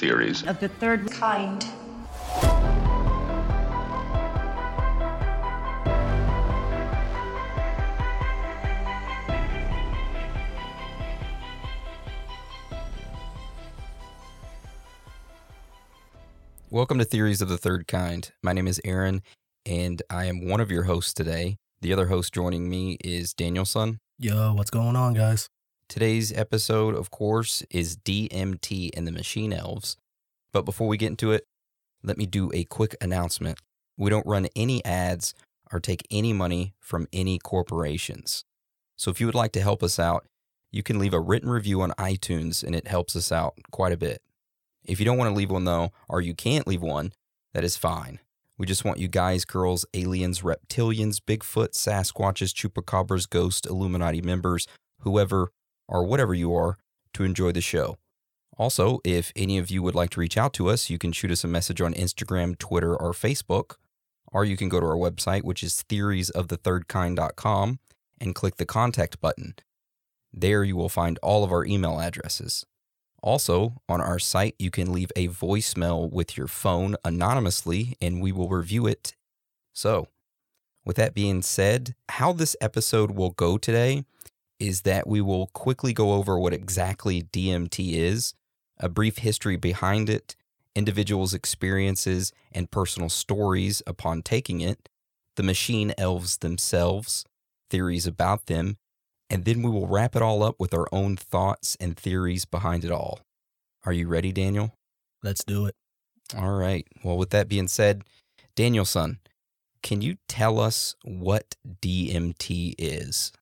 Welcome to theories. of the third kind. Welcome to Theories of the Third Kind. My name is Aaron, and I am one of your hosts today. The other host joining me is Danielson. Yo, what's going on, guys? Today's episode, of course, is DMT and the Machine Elves. But before we get into it, let me do a quick announcement. We don't run any ads or take any money from any corporations. So if you would like to help us out, you can leave a written review on iTunes and it helps us out quite a bit. If you don't want to leave one though, or you can't leave one, that is fine. We just want you guys, girls, aliens, reptilians, Bigfoot, Sasquatches, Chupacabras, ghosts, Illuminati members, whoever or whatever you are, to enjoy the show. Also, if any of you would like to reach out to us, you can shoot us a message on Instagram, Twitter, or Facebook, or you can go to our website, which is theoriesofthethirdkind.com, and click the contact button. There you will find all of our email addresses. Also, on our site, you can leave a voicemail with your phone anonymously and we will review it. So, with that being said, how this episode will go today is that we will quickly go over what exactly DMT is, a brief history behind it, individuals' experiences and personal stories upon taking it, the machine elves themselves, theories about them, and then we will wrap it all up with our own thoughts and theories behind it all. Are you ready, Daniel? Let's do it. All right. Well, with that being said, Danielson, can you tell us what DMT is?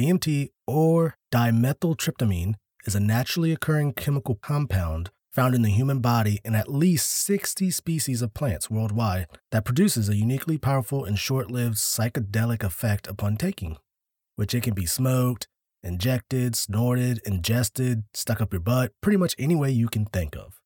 DMT or dimethyltryptamine is a naturally occurring chemical compound found in the human body in at least 60 species of plants worldwide that produces a uniquely powerful and short lived psychedelic effect upon taking, which it can be smoked, injected, snorted, ingested, stuck up your butt, pretty much any way you can think of.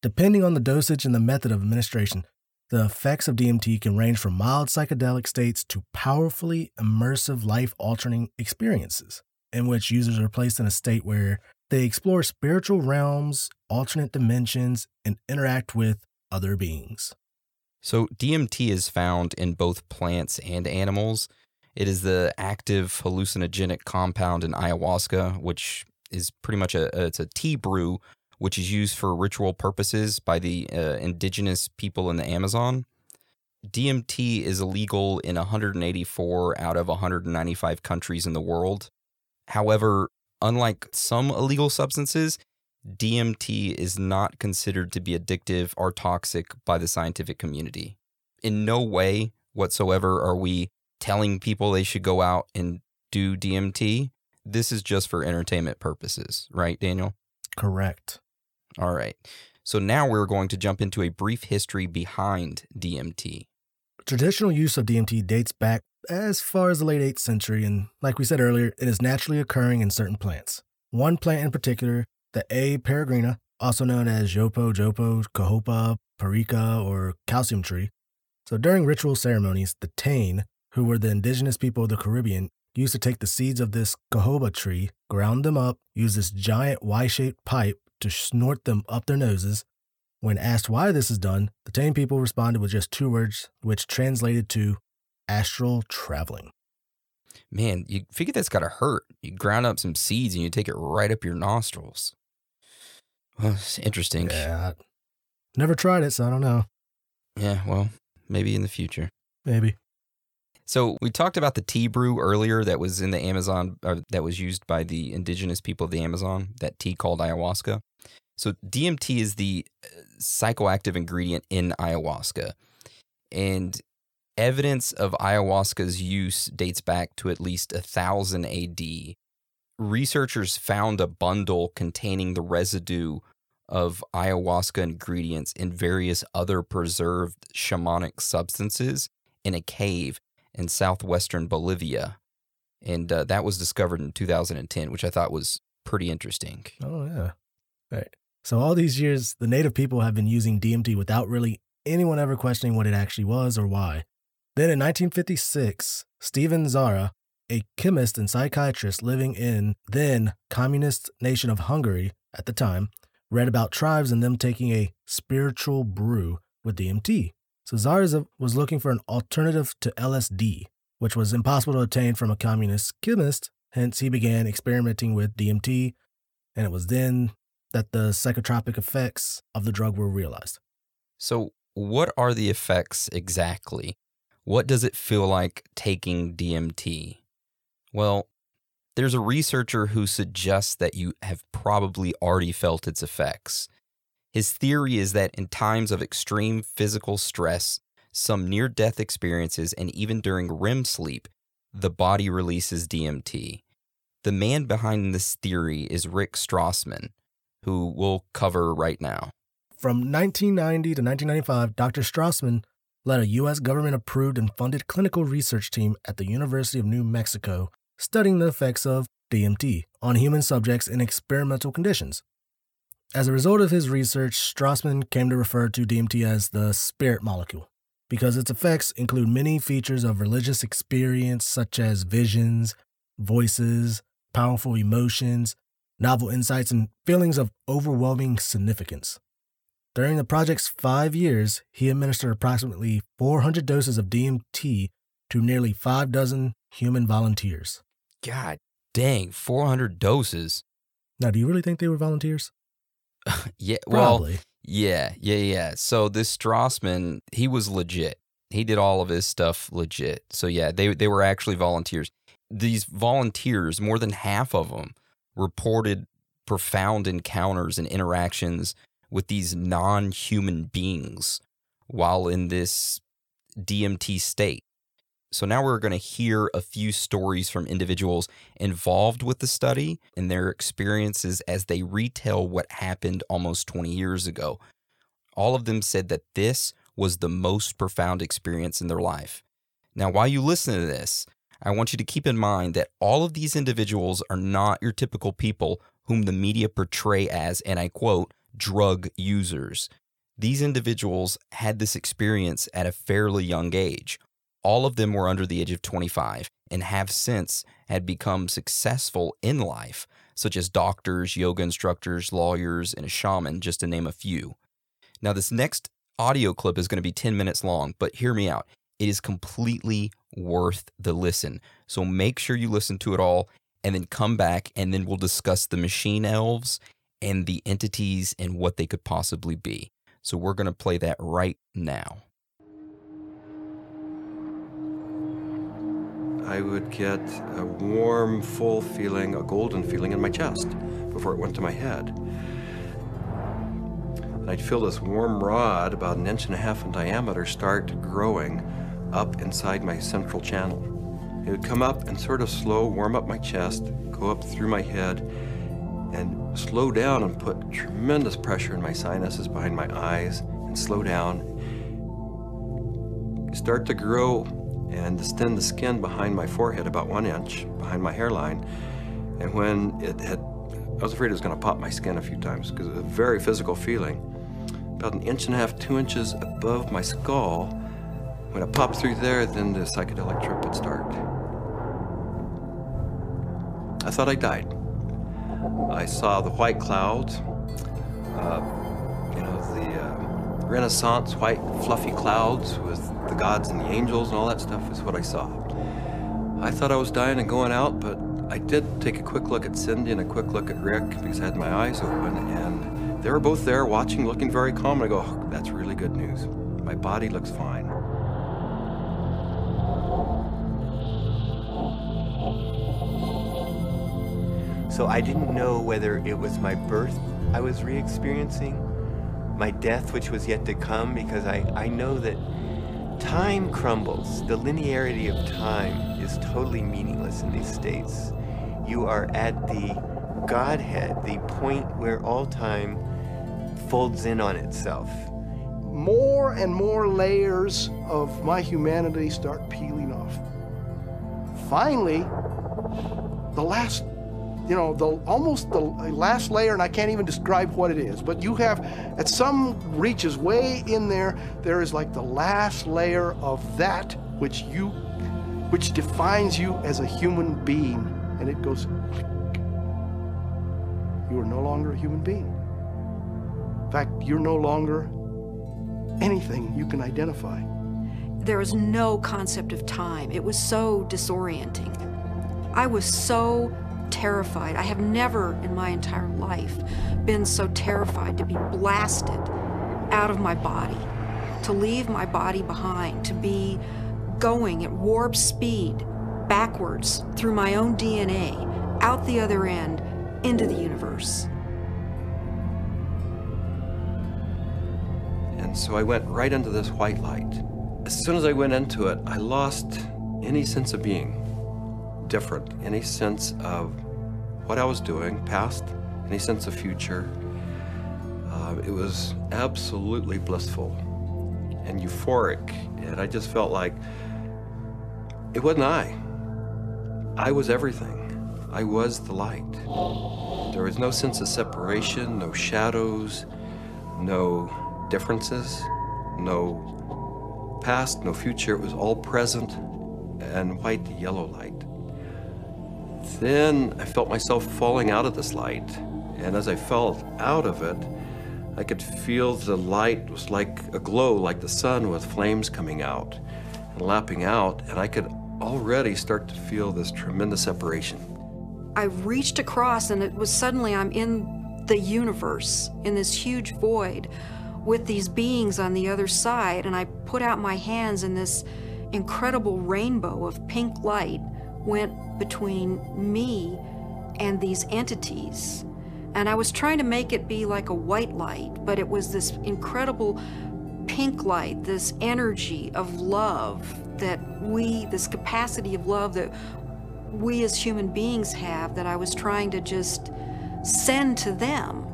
Depending on the dosage and the method of administration, the effects of DMT can range from mild psychedelic states to powerfully immersive life altering experiences, in which users are placed in a state where they explore spiritual realms, alternate dimensions, and interact with other beings. So, DMT is found in both plants and animals. It is the active hallucinogenic compound in ayahuasca, which is pretty much a it's a tea brew which is used for ritual purposes by the uh, indigenous people in the Amazon. DMT is illegal in 184 out of 195 countries in the world. However, unlike some illegal substances, DMT is not considered to be addictive or toxic by the scientific community. In no way whatsoever are we telling people they should go out and do DMT. This is just for entertainment purposes, right, Daniel? Correct. All right. So now we're going to jump into a brief history behind DMT. Traditional use of DMT dates back as far as the late 8th century, and like we said earlier, it is naturally occurring in certain plants. One plant in particular, the A. peregrina, also known as Jopo, Jopo, Cohoba, Parica, or calcium tree. So during ritual ceremonies, the Tain, who were the indigenous people of the Caribbean, used to take the seeds of this cohoba tree, ground them up, use this giant Y shaped pipe to snort them up their noses. When asked why this is done, the Taine people responded with just two words, which translated to astral traveling. Man, you figure that's got to hurt. You ground up some seeds and you take it right up your nostrils. Well, it's interesting. Yeah. Never tried it, so I don't know. Yeah, well, maybe in the future. Maybe. So we talked about the tea brew earlier that was in the Amazon, uh, that was used by the indigenous people of the Amazon. That tea called ayahuasca. So DMT is the uh, psychoactive ingredient in ayahuasca, and evidence of ayahuasca's use dates back to at least thousand A.D. Researchers found a bundle containing the residue of ayahuasca ingredients in various other preserved shamanic substances in a cave in southwestern Bolivia. And uh, that was discovered in 2010, which I thought was pretty interesting. Oh, yeah. Right. So, all these years, the native people have been using DMT without really anyone ever questioning what it actually was or why. Then in 1956, Stephen Szára, a chemist and psychiatrist living in then communist nation of Hungary at the time, read about tribes and them taking a spiritual brew with DMT. So Zarzab was looking for an alternative to LSD, which was impossible to obtain from a communist chemist. Hence, he began experimenting with DMT, and it was then that the psychotropic effects of the drug were realized. So, what are the effects exactly? What does it feel like taking DMT? Well, there's a researcher who suggests that you have probably already felt its effects. His theory is that in times of extreme physical stress, some near death experiences, and even during REM sleep, the body releases DMT. The man behind this theory is Rick Strassman, who we'll cover right now. From 1990 to 1995, Dr. Strassman led a U.S. government approved and funded clinical research team at the University of New Mexico studying the effects of DMT on human subjects in experimental conditions. As a result of his research, Strassman came to refer to DMT as the spirit molecule because its effects include many features of religious experience, such as visions, voices, powerful emotions, novel insights, and feelings of overwhelming significance. During the project's five years, he administered approximately 400 doses of DMT to nearly five dozen human volunteers. God dang, 400 doses. Now, do you really think they were volunteers? yeah, well, Probably. yeah, yeah, yeah. So this Strassman, he was legit. He did all of his stuff legit. So yeah, they they were actually volunteers. These volunteers, more than half of them, reported profound encounters and interactions with these non-human beings while in this DMT state. So now we're going to hear a few stories from individuals involved with the study and their experiences as they retell what happened almost 20 years ago. All of them said that this was the most profound experience in their life. Now, while you listen to this, I want you to keep in mind that all of these individuals are not your typical people whom the media portray as, and I quote, drug users. These individuals had this experience at a fairly young age. All of them were under the age of 25 and have since had become successful in life, such as doctors, yoga instructors, lawyers, and a shaman, just to name a few. Now, this next audio clip is going to be 10 minutes long, but hear me out. It is completely worth the listen. So make sure you listen to it all and then come back and then we'll discuss the machine elves and the entities and what they could possibly be. So we're going to play that right now. I would get a warm, full feeling, a golden feeling in my chest before it went to my head. And I'd feel this warm rod, about an inch and a half in diameter, start growing up inside my central channel. It would come up and sort of slow, warm up my chest, go up through my head, and slow down and put tremendous pressure in my sinuses behind my eyes, and slow down. Start to grow and distend the skin behind my forehead about one inch behind my hairline. And when it had, I was afraid it was going to pop my skin a few times because it was a very physical feeling. About an inch and a half, two inches above my skull, when it popped through there, then the psychedelic trip would start. I thought I died. I saw the white clouds, uh, you know, the uh, Renaissance white fluffy clouds with the gods and the angels and all that stuff is what I saw. I thought I was dying and going out, but I did take a quick look at Cindy and a quick look at Rick because I had my eyes open, and they were both there watching, looking very calm. And I go, oh, that's really good news. My body looks fine. So I didn't know whether it was my birth I was re experiencing, my death, which was yet to come, because I, I know that time crumbles. The linearity of time is totally meaningless in these states. You are at the Godhead, the point where all time folds in on itself. more and more layers of my humanity start peeling off. Finally, the last, you know, the almost the last layer, and I can't even describe what it is, but you have, at some reaches way in there, there is like the last layer of that which you, which defines you as a human being, and it goes. You are no longer a human being. In fact, you're no longer anything you can identify. There was no concept of time. It was so disorienting. I was so terrified. I have never in my entire life been so terrified to be blasted out of my body, to leave my body behind, to be going at warp speed backwards through my own DNA, out the other end, into the universe. And so I went right into this white light. As soon as I went into it, I lost any sense of being different, any sense of what I was doing, past, any sense of future. Uh, it was absolutely blissful and euphoric, and I just felt like it wasn't I. I was everything. I was the light. There was no sense of separation, no shadows, no differences, no past, no future. It was all present and white yellow light. Then I felt myself falling out of this light, and as I fell out of it, I could feel the light was like a glow, like the sun with flames coming out and lapping out, and I could already start to feel this tremendous separation. I reached across, and it was suddenly I'm in the universe, in this huge void, with these beings on the other side, and I put out my hands, and this incredible rainbow of pink light went between me and these entities. And I was trying to make it be like a white light, but it was this incredible pink light, this energy of love that we, this capacity of love that we as human beings have, that I was trying to just send to them.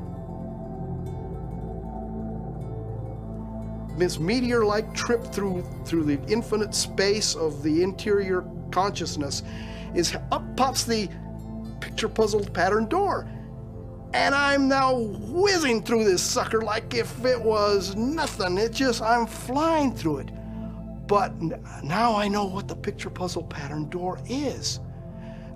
This meteor-like trip through through the infinite space of the interior consciousness is up pops the picture puzzled pattern door. And I'm now whizzing through this sucker like if it was nothing. It just, I'm flying through it. But now I know what the picture puzzle pattern door is.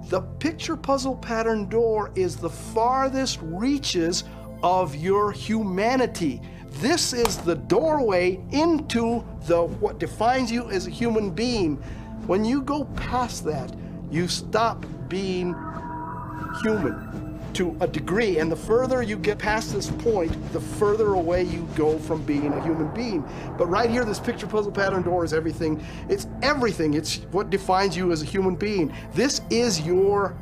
The picture puzzle pattern door is the farthest reaches of your humanity. This is the doorway into the what defines you as a human being. When you go past that, you stop being human to a degree. And the further you get past this point, the further away you go from being a human being. But right here, this picture puzzle pattern door is everything. It's everything. It's what defines you as a human being. This is your,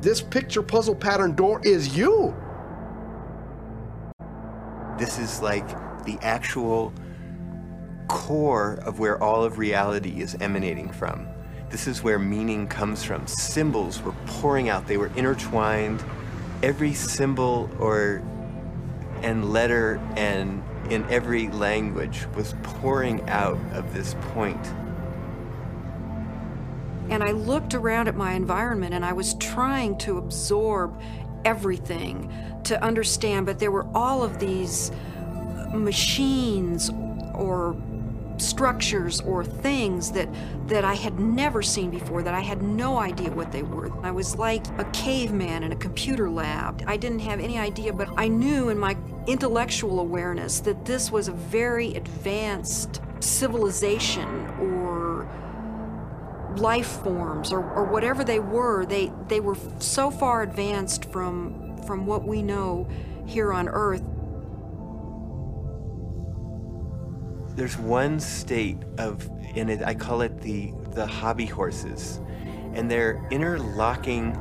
this picture puzzle pattern door is you. This is like the actual core of where all of reality is emanating from. This is where meaning comes from. Symbols were pouring out, they were intertwined. Every symbol or and letter and in every language was pouring out of this point. And I looked around at my environment and I was trying to absorb everything to understand, but there were all of these machines or structures or things that that I had never seen before that I had no idea what they were. I was like a caveman in a computer lab. I didn't have any idea, but I knew in my intellectual awareness that this was a very advanced civilization or life forms or, or whatever they were. They they were so far advanced from from what we know here on earth there's one state of in it I call it the the hobby horses. And they're interlocking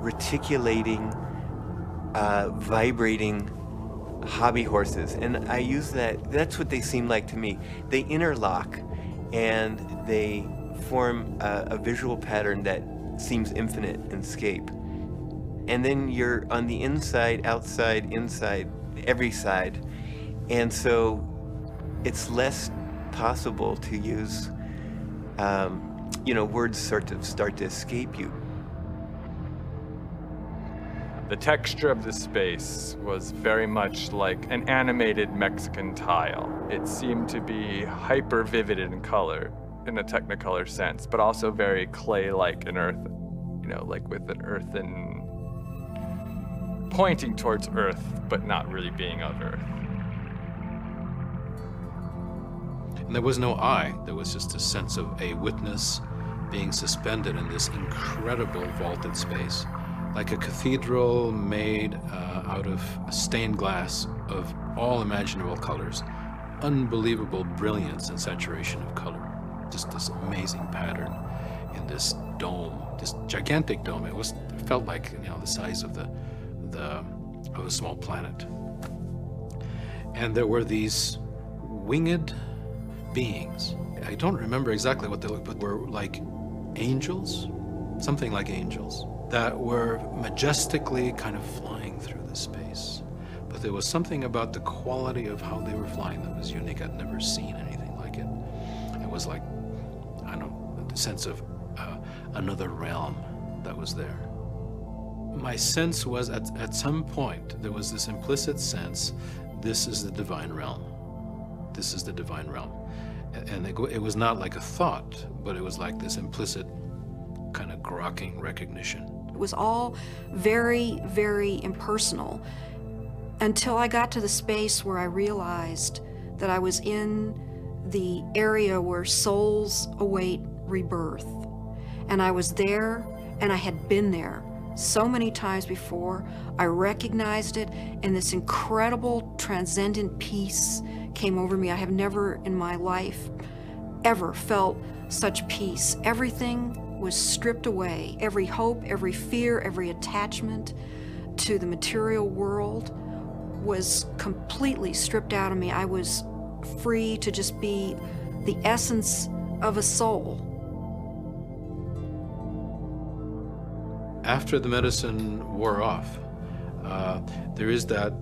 reticulating uh, vibrating hobby horses. And I use that that's what they seem like to me. They interlock and they form a, a visual pattern that seems infinite in scape and then you're on the inside outside inside every side. And so it's less possible to use, um, you know, words sort of start to escape you. The texture of the space was very much like an animated Mexican tile. It seemed to be hyper vivid in color, in a technicolor sense, but also very clay-like and earth, you know, like with an earthen pointing towards earth, but not really being of earth. And there was no I, there was just a sense of a witness being suspended in this incredible vaulted space, like a cathedral made uh, out of stained glass of all imaginable colors. Unbelievable brilliance and saturation of color. Just this amazing pattern in this dome, this gigantic dome. It was it felt like you know the size of the the of a small planet. And there were these winged beings. I don't remember exactly what they looked, but were like angels, something like angels, that were majestically kind of flying through the space. But there was something about the quality of how they were flying that was unique. I'd never seen anything like it. It was like, I don't know, the sense of uh, another realm that was there. My sense was at, at some point, there was this implicit sense this is the divine realm. This is the divine realm. And it, it was not like a thought, but it was like this implicit kind of grokking recognition. It was all very, very impersonal until I got to the space where I realized that I was in the area where souls await rebirth. And I was there and I had been there so many times before. I recognized it, and this incredible transcendent peace came over me. I have never in my life ever felt such peace. Everything was stripped away every hope, every fear, every attachment to the material world was completely stripped out of me. I was free to just be the essence of a soul. after the medicine wore off, uh, there is that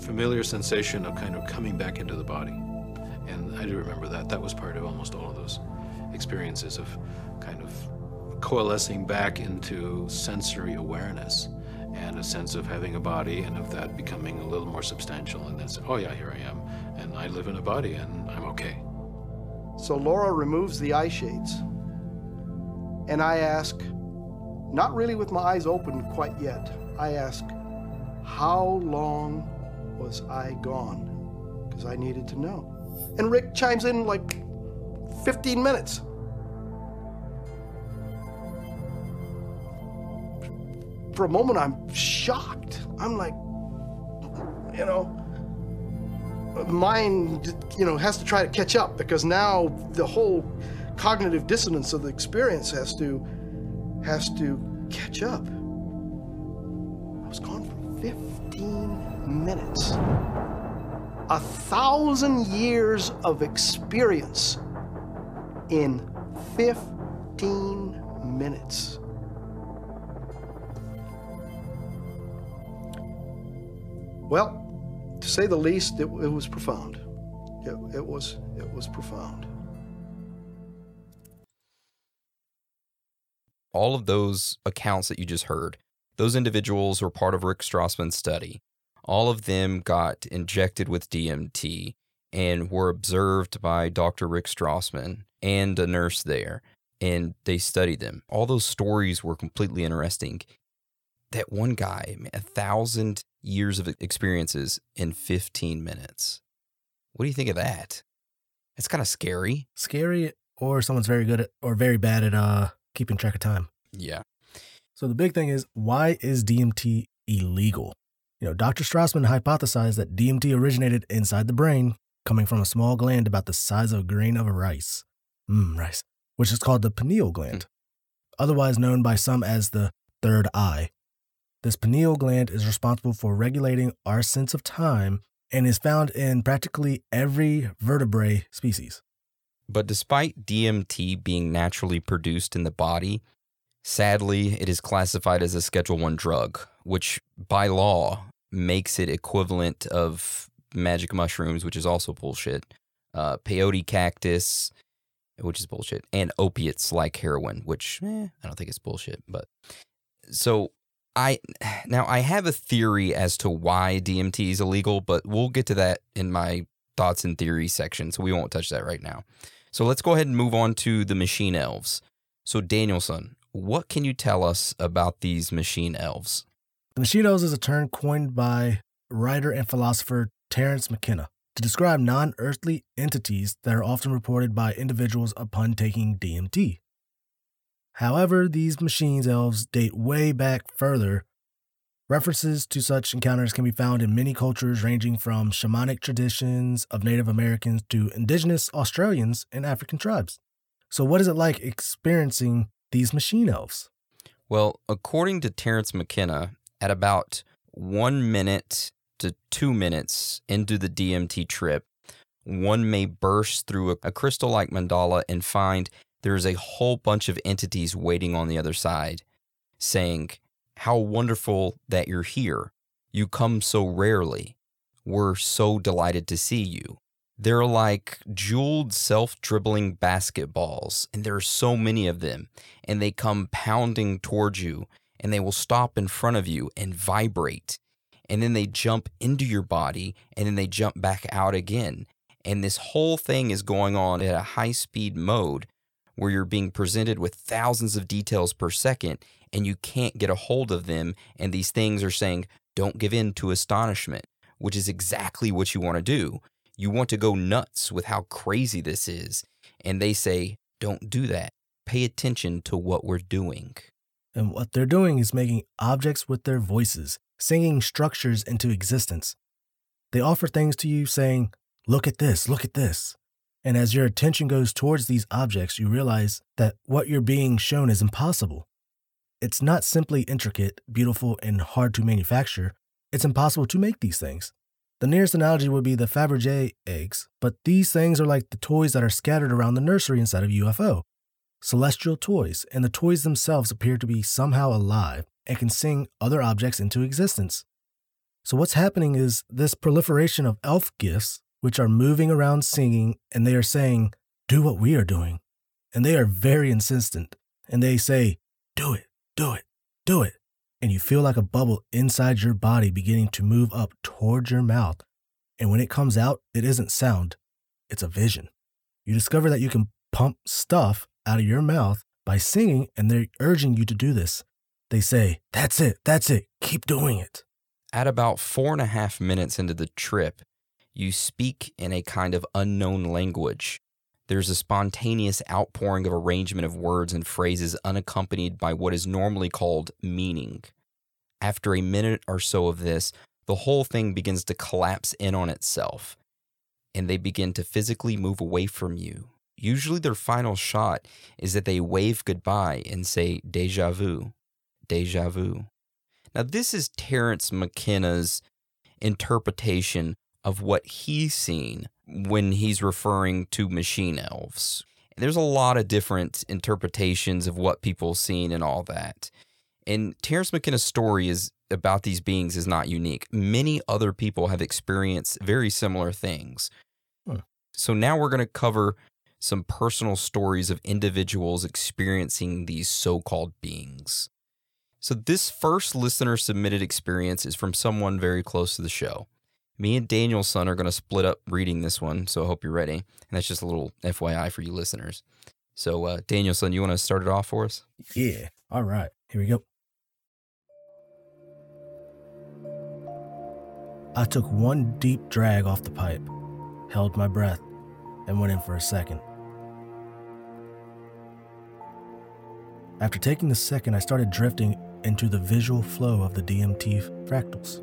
familiar sensation of kind of coming back into the body. And I do remember that. That was part of almost all of those experiences of kind of coalescing back into sensory awareness and a sense of having a body and of that becoming a little more substantial. And that's, oh yeah, here I am. And I live in a body and I'm okay. So Laura removes the eye shades. And I ask, not really with my eyes open quite yet. I ask, How long was I gone? Because I needed to know. And Rick chimes in like 15 minutes. For a moment, I'm shocked. I'm like, you know, mind, you know, has to try to catch up because now the whole cognitive dissonance of the experience has to has to catch up. I was gone for 15 minutes. A thousand years of experience in 15 minutes. Well, to say the least, it, it was profound. It, it was it was profound. all of those accounts that you just heard, those individuals were part of Rick Strassman's study. All of them got injected with DMT and were observed by Dr. Rick Strassman and a nurse there, and they studied them. All those stories were completely interesting. That one guy, a thousand years of experiences in 15 minutes. What do you think of that? It's kind of scary. Scary, or someone's very good at, or very bad at uh keeping track of time. Yeah. So the big thing is why is DMT illegal? You know, Dr. Strassman hypothesized that DMT originated inside the brain, coming from a small gland about the size of a grain of rice. Mmm, rice, which is called the pineal gland, otherwise known by some as the third eye. This pineal gland is responsible for regulating our sense of time and is found in practically every vertebrate species. But despite DMT being naturally produced in the body, sadly, it is classified as a Schedule 1 drug, which by law makes it equivalent of magic mushrooms, which is also bullshit, uh, peyote cactus, which is bullshit, and opiates like heroin, which eh, I don't think it's bullshit. But so I now I have a theory as to why DMT is illegal, but we'll get to that in my thoughts and theory section, so we won't touch that right now. So let's go ahead and move on to the machine elves. So, Danielson, what can you tell us about these machine elves? The elves is a term coined by writer and philosopher Terence McKenna to to describe non earthly entities that are often reported by individuals upon taking DMT. However, these machines elves date way back further. References to such encounters can be found in many cultures, ranging from shamanic traditions of Native Americans to indigenous Australians and African tribes. So, what is it like experiencing these machine elves? Well, according to Terence McKenna, at about one minute to two minutes into the DMT trip, one may burst through a, a crystal like mandala and find there is a whole bunch of entities waiting on the other side, saying, How wonderful that you're here. You come so rarely. We're so delighted to see you. They're like jeweled, self dribbling basketballs, and there are so many of them, and they come pounding towards you, and they will stop in front of you and vibrate, and then they jump into your body, and then they jump back out again. And this whole thing is going on at a high speed mode where you're being presented with thousands of details per second and you can't get a hold of them. And these things are saying, don't give in to astonishment, which is exactly what you want to do. You want to go nuts with how crazy this is. And they say, don't do that. Pay attention to what we're doing. And what they're doing is making objects with their voices, singing structures into existence. They offer things to you saying, Look at this, look at this. And as your attention goes towards these objects, you realize that what you're being shown is impossible. It's not simply intricate, beautiful, and hard to manufacture, it's impossible to make these things. The nearest analogy would be the Fabergé eggs, but these things are like the toys that are scattered around the nursery inside of UFO. Celestial toys, and the toys themselves appear to be somehow alive and can sing other objects into existence. So, what's happening is this proliferation of elf gifts which are moving around singing, and they are saying, Do what we are doing. And they are very insistent. And they say, Do it, do it, do it. And you feel like a bubble inside your body beginning to move up towards your mouth. And when it comes out, it isn't sound, it's a vision. You discover that you can pump stuff out of your mouth by singing, and they're urging you to do this. They say, That's it, that's it, keep doing it. At about four and a half minutes into the trip, you speak in a kind of unknown language. There's a spontaneous outpouring of arrangement of words and phrases unaccompanied by what is normally called meaning. After a minute or so of this, the whole thing begins to collapse in on itself, and they begin to physically move away from you. Usually, their final shot is that they wave goodbye and say, Deja vu, deja vu. Now, this is Terence McKenna's interpretation of what he's seen when he's referring to machine elves. And there's a lot of different interpretations of what people seen and all that. And Terence McKenna's story is about these beings is not unique. Many other people have experienced very similar things. Hmm. So now we're going to cover some personal stories of individuals experiencing these so-called beings. So this first listener submitted experience is from someone very close to the show me and Danielson are going to split up reading this one, so I hope you're ready. And that's just a little FYI for you listeners. So, uh, Danielson, you want to start it off for us? Yeah. All right. Here we go. I took one deep drag off the pipe, held my breath, and went in for a second. After taking the second, I started drifting into the visual flow of the DMT fractals.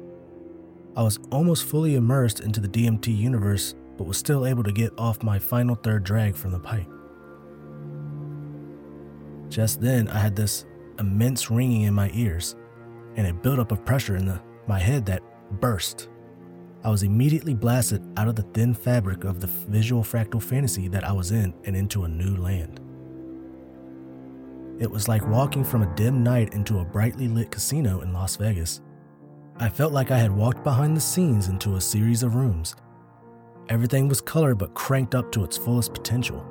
I was almost fully immersed into the DMT universe, but was still able to get off my final third drag from the pipe. Just then, I had this immense ringing in my ears and a buildup of pressure in the, my head that burst. I was immediately blasted out of the thin fabric of the visual fractal fantasy that I was in and into a new land. It was like walking from a dim night into a brightly lit casino in Las Vegas. I felt like I had walked behind the scenes into a series of rooms. Everything was colored but cranked up to its fullest potential.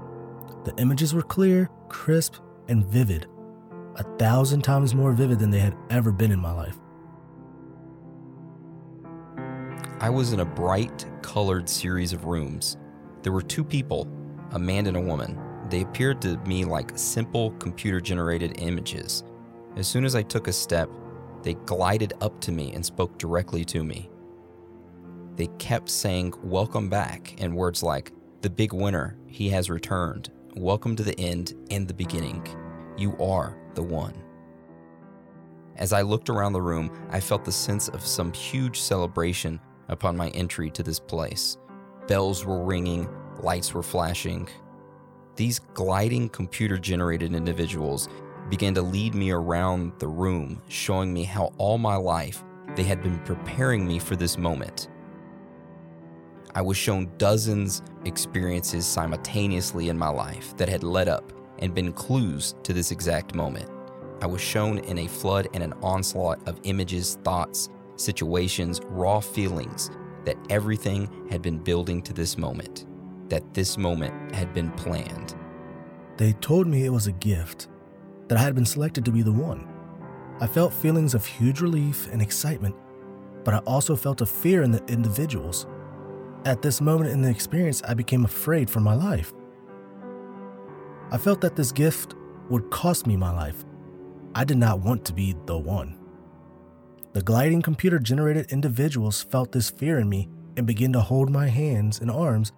The images were clear, crisp, and vivid, a thousand times more vivid than they had ever been in my life. I was in a bright, colored series of rooms. There were two people, a man and a woman. They appeared to me like simple computer generated images. As soon as I took a step, they glided up to me and spoke directly to me. they kept saying, Welcome back, and words like, The big winner, he has returned. Welcome to the end and the beginning. You are the one. As I looked around the room, I felt the sense of some huge celebration upon my entry to this place. Bells were ringing, lights were flashing. These gliding computer generated individuals began to lead me around the room, showing me how all my life they had been preparing me for this moment. I was shown dozens experiences simultaneously in my life that had led up and been clues to this exact moment. I was shown in a flood and an onslaught of images, thoughts, situations, raw feelings that everything had been building to this moment, that this moment had been planned. They told me it was a gift, that I had been selected to be the one. I felt feelings of huge relief and excitement, but I also felt a fear in the individuals. At this moment in the experience, I became afraid for my life. I felt that this gift would cost me my life. I did not want to be the one. The gliding computer generated individuals felt this fear in me and began to hold my hands and arms,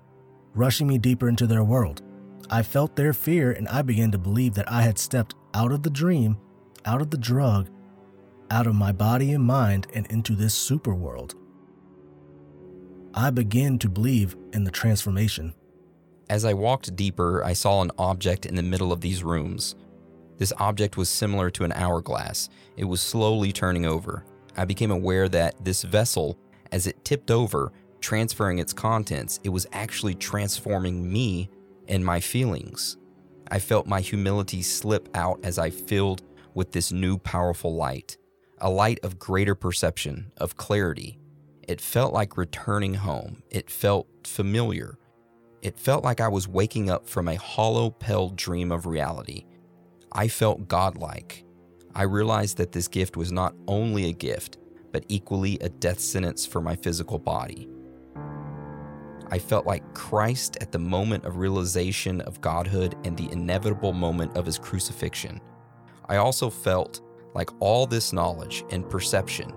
rushing me deeper into their world. I felt their fear and I began to believe that I had stepped out of the dream, out of the drug, out of my body and mind, and into this super world. I began to believe in the transformation. As I walked deeper, I saw an object in the middle of these rooms. This object was similar to an hourglass. It was slowly turning over. I became aware that this vessel, as it tipped over, transferring its contents, it was actually transforming me and my feelings. I felt my humility slip out as I filled with this new powerful light, a light of greater perception, of clarity. It felt like returning home. It felt familiar. It felt like I was waking up from a hollow, pale dream of reality. I felt godlike. I realized that this gift was not only a gift, but equally a death sentence for my physical body. I felt like Christ at the moment of realization of Godhood and the inevitable moment of his crucifixion. I also felt like all this knowledge and perception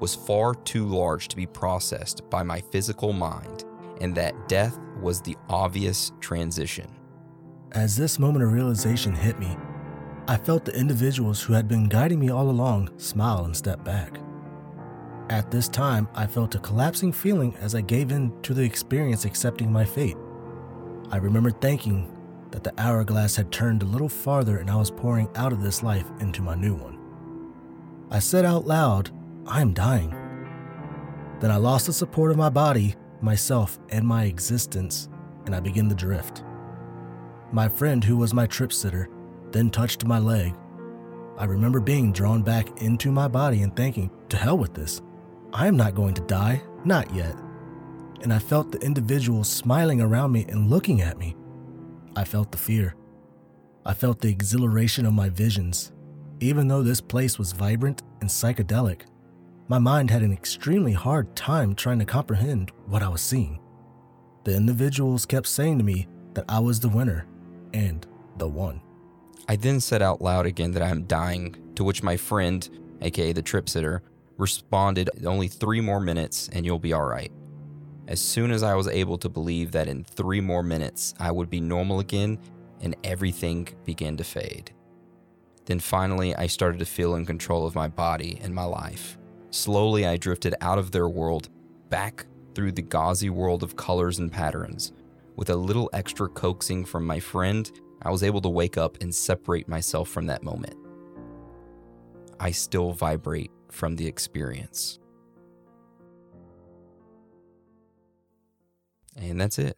was far too large to be processed by my physical mind, and that death was the obvious transition. As this moment of realization hit me, I felt the individuals who had been guiding me all along smile and step back. At this time, I felt a collapsing feeling as I gave in to the experience accepting my fate. I remember thinking that the hourglass had turned a little farther and I was pouring out of this life into my new one. I said out loud, I am dying. Then I lost the support of my body, myself, and my existence, and I began to drift. My friend, who was my trip sitter, then touched my leg. I remember being drawn back into my body and thinking, to hell with this. I am not going to die, not yet. And I felt the individuals smiling around me and looking at me. I felt the fear. I felt the exhilaration of my visions. Even though this place was vibrant and psychedelic, my mind had an extremely hard time trying to comprehend what I was seeing. The individuals kept saying to me that I was the winner and the one. I then said out loud again that I am dying, to which my friend, aka the trip sitter, responded, Only three more minutes and you'll be all right. As soon as I was able to believe that in three more minutes I would be normal again and everything began to fade. Then finally, I started to feel in control of my body and my life. Slowly, I drifted out of their world, back through the gauzy world of colors and patterns. With a little extra coaxing from my friend, I was able to wake up and separate myself from that moment. I still vibrate from the experience. And that's it.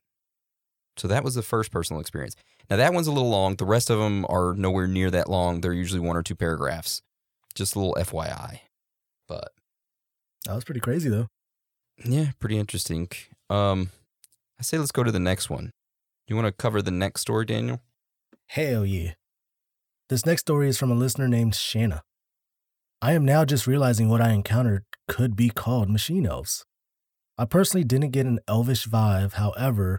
So that was the first personal experience. Now that one's a little long. The rest of them are nowhere near that long. They're usually one or two paragraphs. Just a little FYI. But that was pretty crazy though. Yeah, pretty interesting. Um I say let's go to the next one. You want to cover the next story, Daniel? Hell yeah. This next story is from a listener named Shanna. I am now just realizing what I encountered could be called machine elves. I personally didn't get an elvish vibe, however,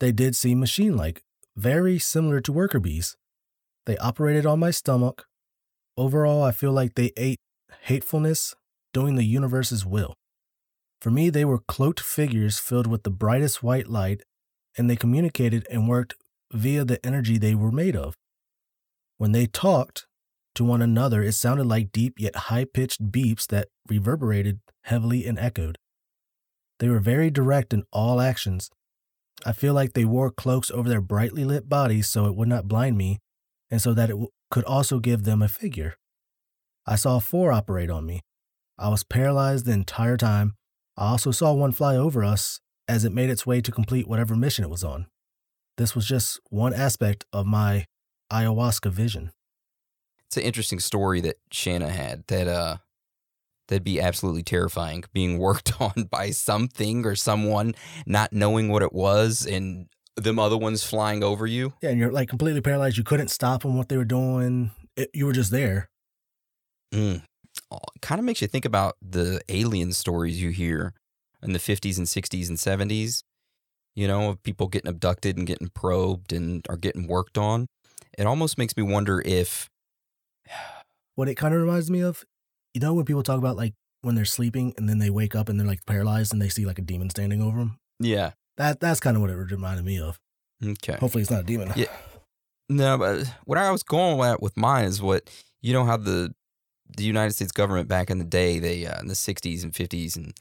they did seem machine like, very similar to worker bees. They operated on my stomach. Overall, I feel like they ate hatefulness, doing the universe's will. For me, they were cloaked figures filled with the brightest white light, and they communicated and worked via the energy they were made of. When they talked to one another, it sounded like deep yet high pitched beeps that reverberated heavily and echoed. They were very direct in all actions. I feel like they wore cloaks over their brightly lit bodies so it would not blind me, and so that it w- could also give them a figure. I saw four operate on me. I was paralyzed the entire time. I also saw one fly over us as it made its way to complete whatever mission it was on. This was just one aspect of my ayahuasca vision. It's an interesting story that Shanna had that uh that'd be absolutely terrifying being worked on by something or someone not knowing what it was and them other ones flying over you. Yeah, and you're like completely paralyzed. You couldn't stop them what they were doing. It, you were just there. Mm. Kind of makes you think about the alien stories you hear in the 50s and 60s and 70s, you know, of people getting abducted and getting probed and are getting worked on. It almost makes me wonder if What it kind of reminds me of, you know, when people talk about like when they're sleeping and then they wake up and they're like paralyzed and they see like a demon standing over them. yeah, That that's kind of what it reminded me of. okay. Hopefully, it's not a demon. Yeah. No, but what I was going at with mine is what you know how the the United States government back in the day, they uh, in the '60s and '50s and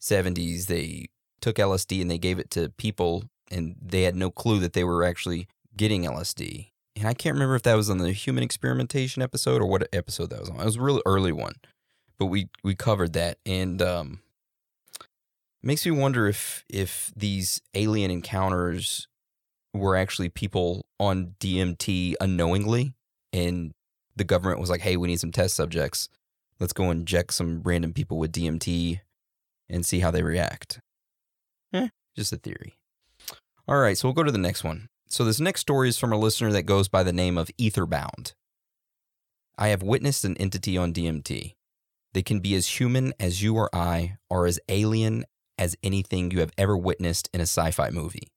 '70s, they took LSD and they gave it to people, and they had no clue that they were actually getting LSD. And I can't remember if that was on the human experimentation episode or what episode that was on. It was a really early one, but we we covered that, and um, makes me wonder if if these alien encounters were actually people on DMT unknowingly, and the government was like, "Hey, we need some test subjects. Let's go inject some random people with DMT and see how they react." Eh, just a theory. All right, so we'll go to the next one. So this next story is from a listener that goes by the name of Etherbound. I have witnessed an entity on DMT. They can be as human as you or I, or as alien as anything you have ever witnessed in a sci fi movie.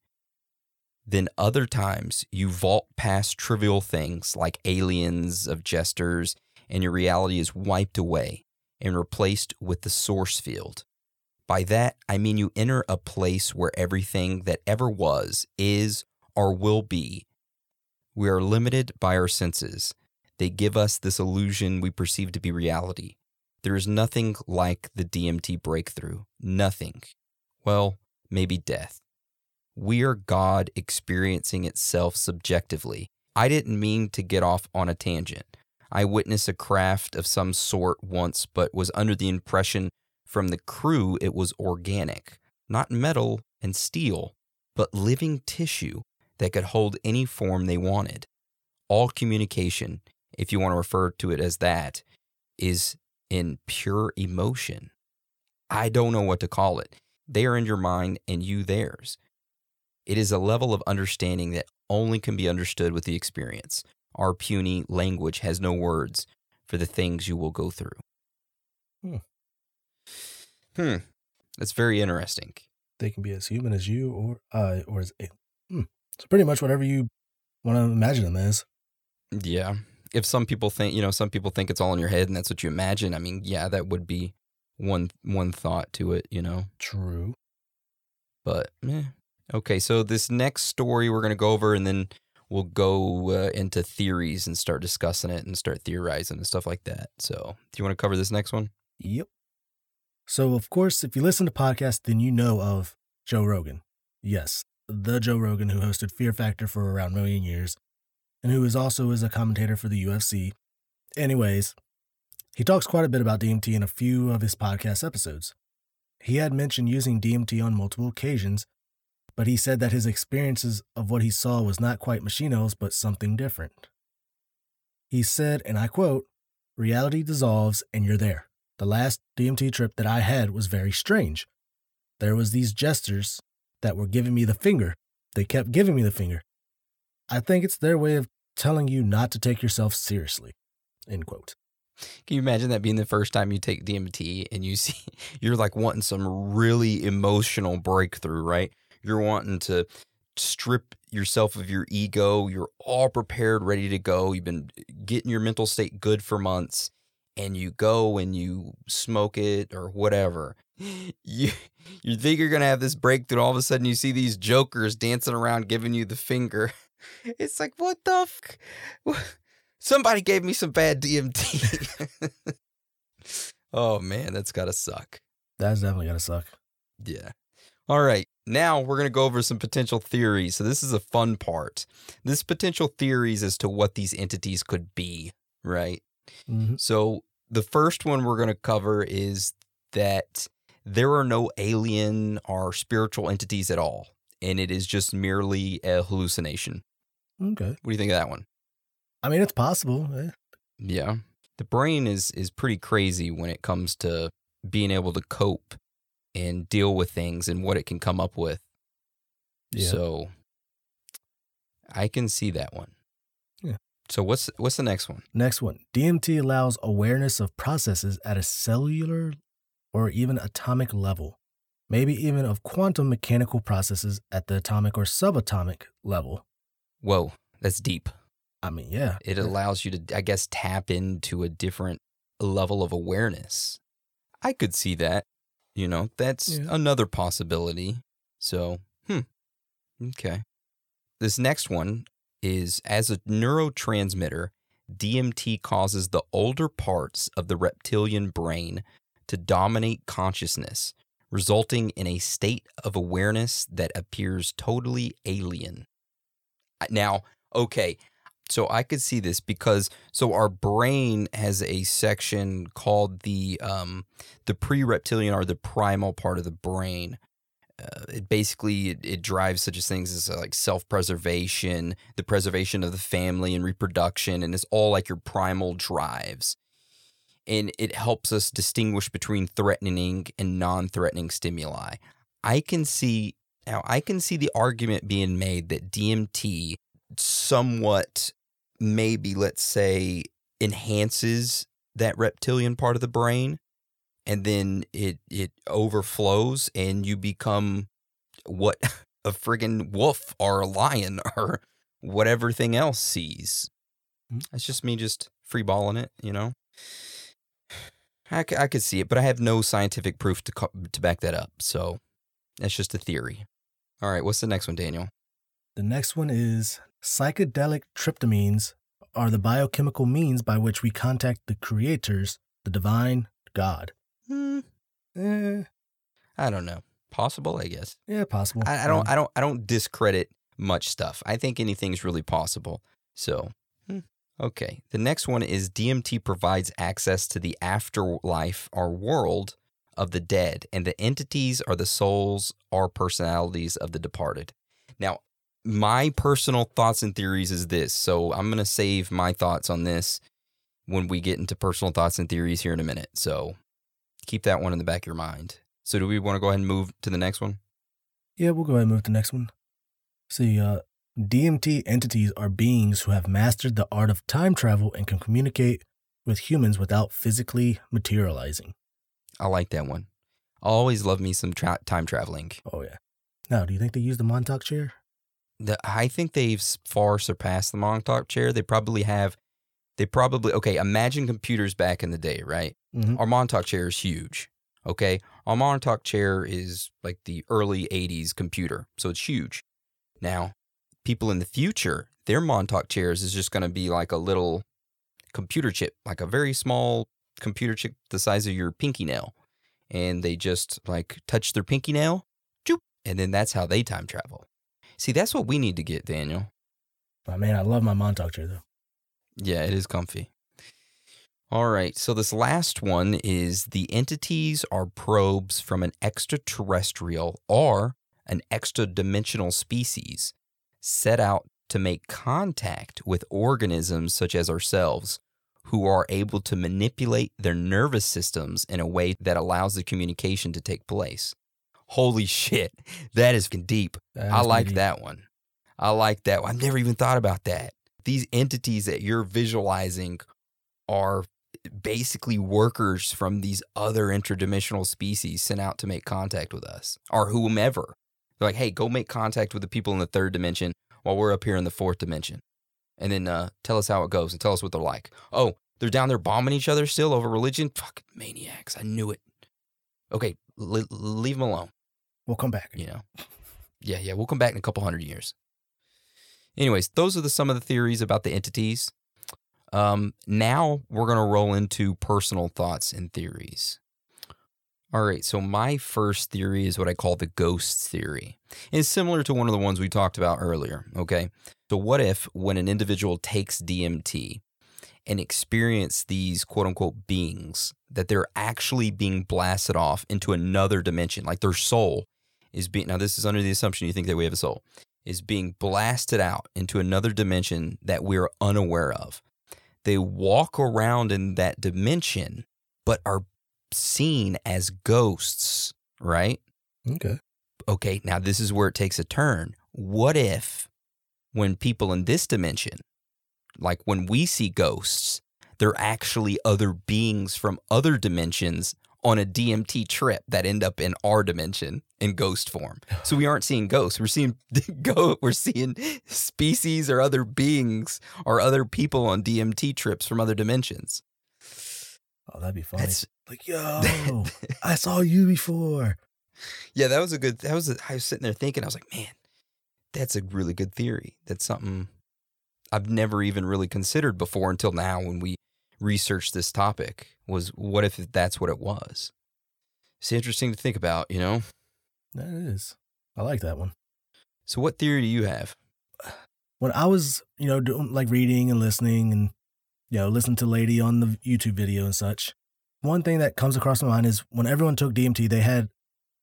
Then other times you vault past trivial things like aliens of jesters, and your reality is wiped away and replaced with the source field. By that, I mean you enter a place where everything that ever was, is, or will be. We are limited by our senses. They give us this illusion we perceive to be reality. There is nothing like the DMT breakthrough. Nothing. Well, maybe death. We are God experiencing itself subjectively. I didn't mean to get off on a tangent. I witnessed a craft of some sort once, but was under the impression from the crew it was organic, not metal and steel, but living tissue that could hold any form they wanted. All communication, if you want to refer to it as that, is in pure emotion. I don't know what to call it. They are in your mind and you theirs. It is a level of understanding that only can be understood with the experience. Our puny language has no words for the things you will go through. Hmm. Hmm. That's very interesting. They can be as human as you or I, or as. Hmm. So pretty much whatever you want to imagine them as. Yeah. If some people think, you know, some people think it's all in your head and that's what you imagine. I mean, yeah, that would be one one thought to it, you know. True. But eh. okay, so this next story we're gonna go over, and then we'll go uh, into theories and start discussing it and start theorizing and stuff like that. So, do you want to cover this next one? Yep. So, of course, if you listen to podcasts, then you know of Joe Rogan. Yes, the Joe Rogan who hosted Fear Factor for around a million years and who is also is a commentator for the UFC. Anyways, he talks quite a bit about DMT in a few of his podcast episodes. He had mentioned using DMT on multiple occasions, but he said that his experiences of what he saw was not quite machine elves, but something different. He said, and I quote, reality dissolves and you're there. The last DMT trip that I had was very strange. There was these jesters that were giving me the finger. They kept giving me the finger. I think it's their way of telling you not to take yourself seriously. End quote. Can you imagine that being the first time you take DMT and you see you're like wanting some really emotional breakthrough, right? You're wanting to strip yourself of your ego. You're all prepared, ready to go. You've been uh, getting your mental state good for months, and you go and you smoke it or whatever. You you think you're gonna have this breakthrough, all of a sudden you see these jokers dancing around giving you the finger. It's like what the f- somebody gave me some bad DMT. oh man, that's gotta suck. That's definitely gonna suck. Yeah. All right. Now we're going to go over some potential theories. So this is a fun part. This potential theories as to what these entities could be, right? Mhm. So the first one we're going to cover is that there are no alien or spiritual entities at all, and it is just merely a hallucination. Okay. What do you think of that one? I mean, it's possible. eh? Yeah. The brain is is pretty crazy when it comes to being able to cope and deal with things and what it can come up with. Yeah. So I can see that one. So what's what's the next one? Next one DMT allows awareness of processes at a cellular or even atomic level, maybe even of quantum mechanical processes at the atomic or subatomic level. Whoa, that's deep. I mean, yeah. It allows you to I guess tap into a different level of awareness. I could see that. You know, that's Yeah. another possibility. So, hmm. Okay. This next one is as a neurotransmitter, DMT causes the older parts of the reptilian brain to dominate consciousness, resulting in a state of awareness that appears totally alien. Now, okay, so I could see this because so our brain has a section called the um the pre-reptilian or the primal part of the brain. Uh, it basically it, it drives such as things as uh, like self-preservation, the preservation of the family and reproduction, and it's all like your primal drives. And it helps us distinguish between threatening and non-threatening stimuli. I can see now I can see the argument being made that DMT somewhat maybe let's say enhances that reptilian part of the brain and then it it overflows and you become what a friggin' wolf or a lion or whatever thing else sees. Mhm. That's just me just freeballing it, you know. I, c- I could see it, but I have no scientific proof to co- to back that up. So that's just a theory. All right, what's the next one, Daniel? The next one is psychedelic tryptamines are the biochemical means by which we contact the creators, the divine, God. Hmm, Eh, I don't know. Possible, I guess. yeah, possible. I, I don't. Um, I don't. I don't discredit much stuff. I think anything's really possible. So, hmm, okay. The next one is DMT provides access to the afterlife or world of the dead, and the entities are the souls or personalities of the departed. Now, my personal thoughts and theories is this. So I'm gonna save my thoughts on this when we get into personal thoughts and theories here in a minute. So keep that one in the back of your mind. So do we want to go ahead and move to the next one? Yeah, we'll go ahead and move to the next one. See, uh, DMT entities are beings who have mastered the art of time travel and can communicate with humans without physically materializing. I like that one. I always love me some tra- time traveling. Oh, yeah. Now, do you think they use the Montauk chair? The, I think they've far surpassed the Montauk chair. They probably have. They probably okay. Imagine computers back in the day, right? Mhm. Our Montauk chair is huge. Okay, our Montauk chair is like the early '80s computer, so it's huge. Now, people in the future, their Montauk chairs is just going to be like a little computer chip, like a very small computer chip the size of your pinky nail, and they just like touch their pinky nail, choop, and then that's how they time travel. See, that's what we need to get, Daniel. Oh, man, I love my Montauk chair, though. Yeah, it is comfy. All right, so this last one is the entities are probes from an extraterrestrial or an extra dimensional species set out to make contact with organisms such as ourselves who are able to manipulate their nervous systems in a way that allows the communication to take place. Holy shit, that is deep. I like pretty- that one. I like that one. I've never even thought about that. These entities that you're visualizing are basically workers from these other interdimensional species sent out to make contact with us or whomever. They're like, hey, go make contact with the people in the third dimension while we're up here in the fourth dimension. And then uh, tell us how it goes and tell us what they're like. Oh, They're down there bombing each other still over religion. Fucking maniacs. I knew it. Okay, leave them alone. We'll come back. You know. Yeah, yeah. We'll come back in a couple hundred years. Anyways, those are the some of the theories about the entities. Um, now we're gonna roll into personal thoughts and theories. All right, so my first theory is what I call the ghost theory. It's similar to one of the ones we talked about earlier. Okay, so what if when an individual takes DMT and experience these quote unquote beings, that they're actually being blasted off into another dimension, like their soul is being now this is under the assumption you think that we have a soul is being blasted out into another dimension that we're unaware of. They walk around in that dimension but are seen as ghosts right? Okay. okay now this is where it takes a turn. What if when people in this dimension like when we see ghosts they're actually other beings from other dimensions on a DMT trip that end up in our dimension in ghost form. So we aren't seeing ghosts. We're seeing go we're seeing species or other beings or other people on DMT trips from other dimensions. Oh, that'd be funny. That's like, yo, I saw you before. yeah, that was a good that was a, I was sitting there thinking I was like, man, that's a really good theory. That's something I've never even really considered before until now when we researched this topic was what if that's what it was? It's interesting to think about, you know? That is. I like that one. So what theory do you have? When I was, you know, doing like reading and listening and, you know, listening to Lady on the YouTube video and such, one thing that comes across my mind is when everyone took DMT, they had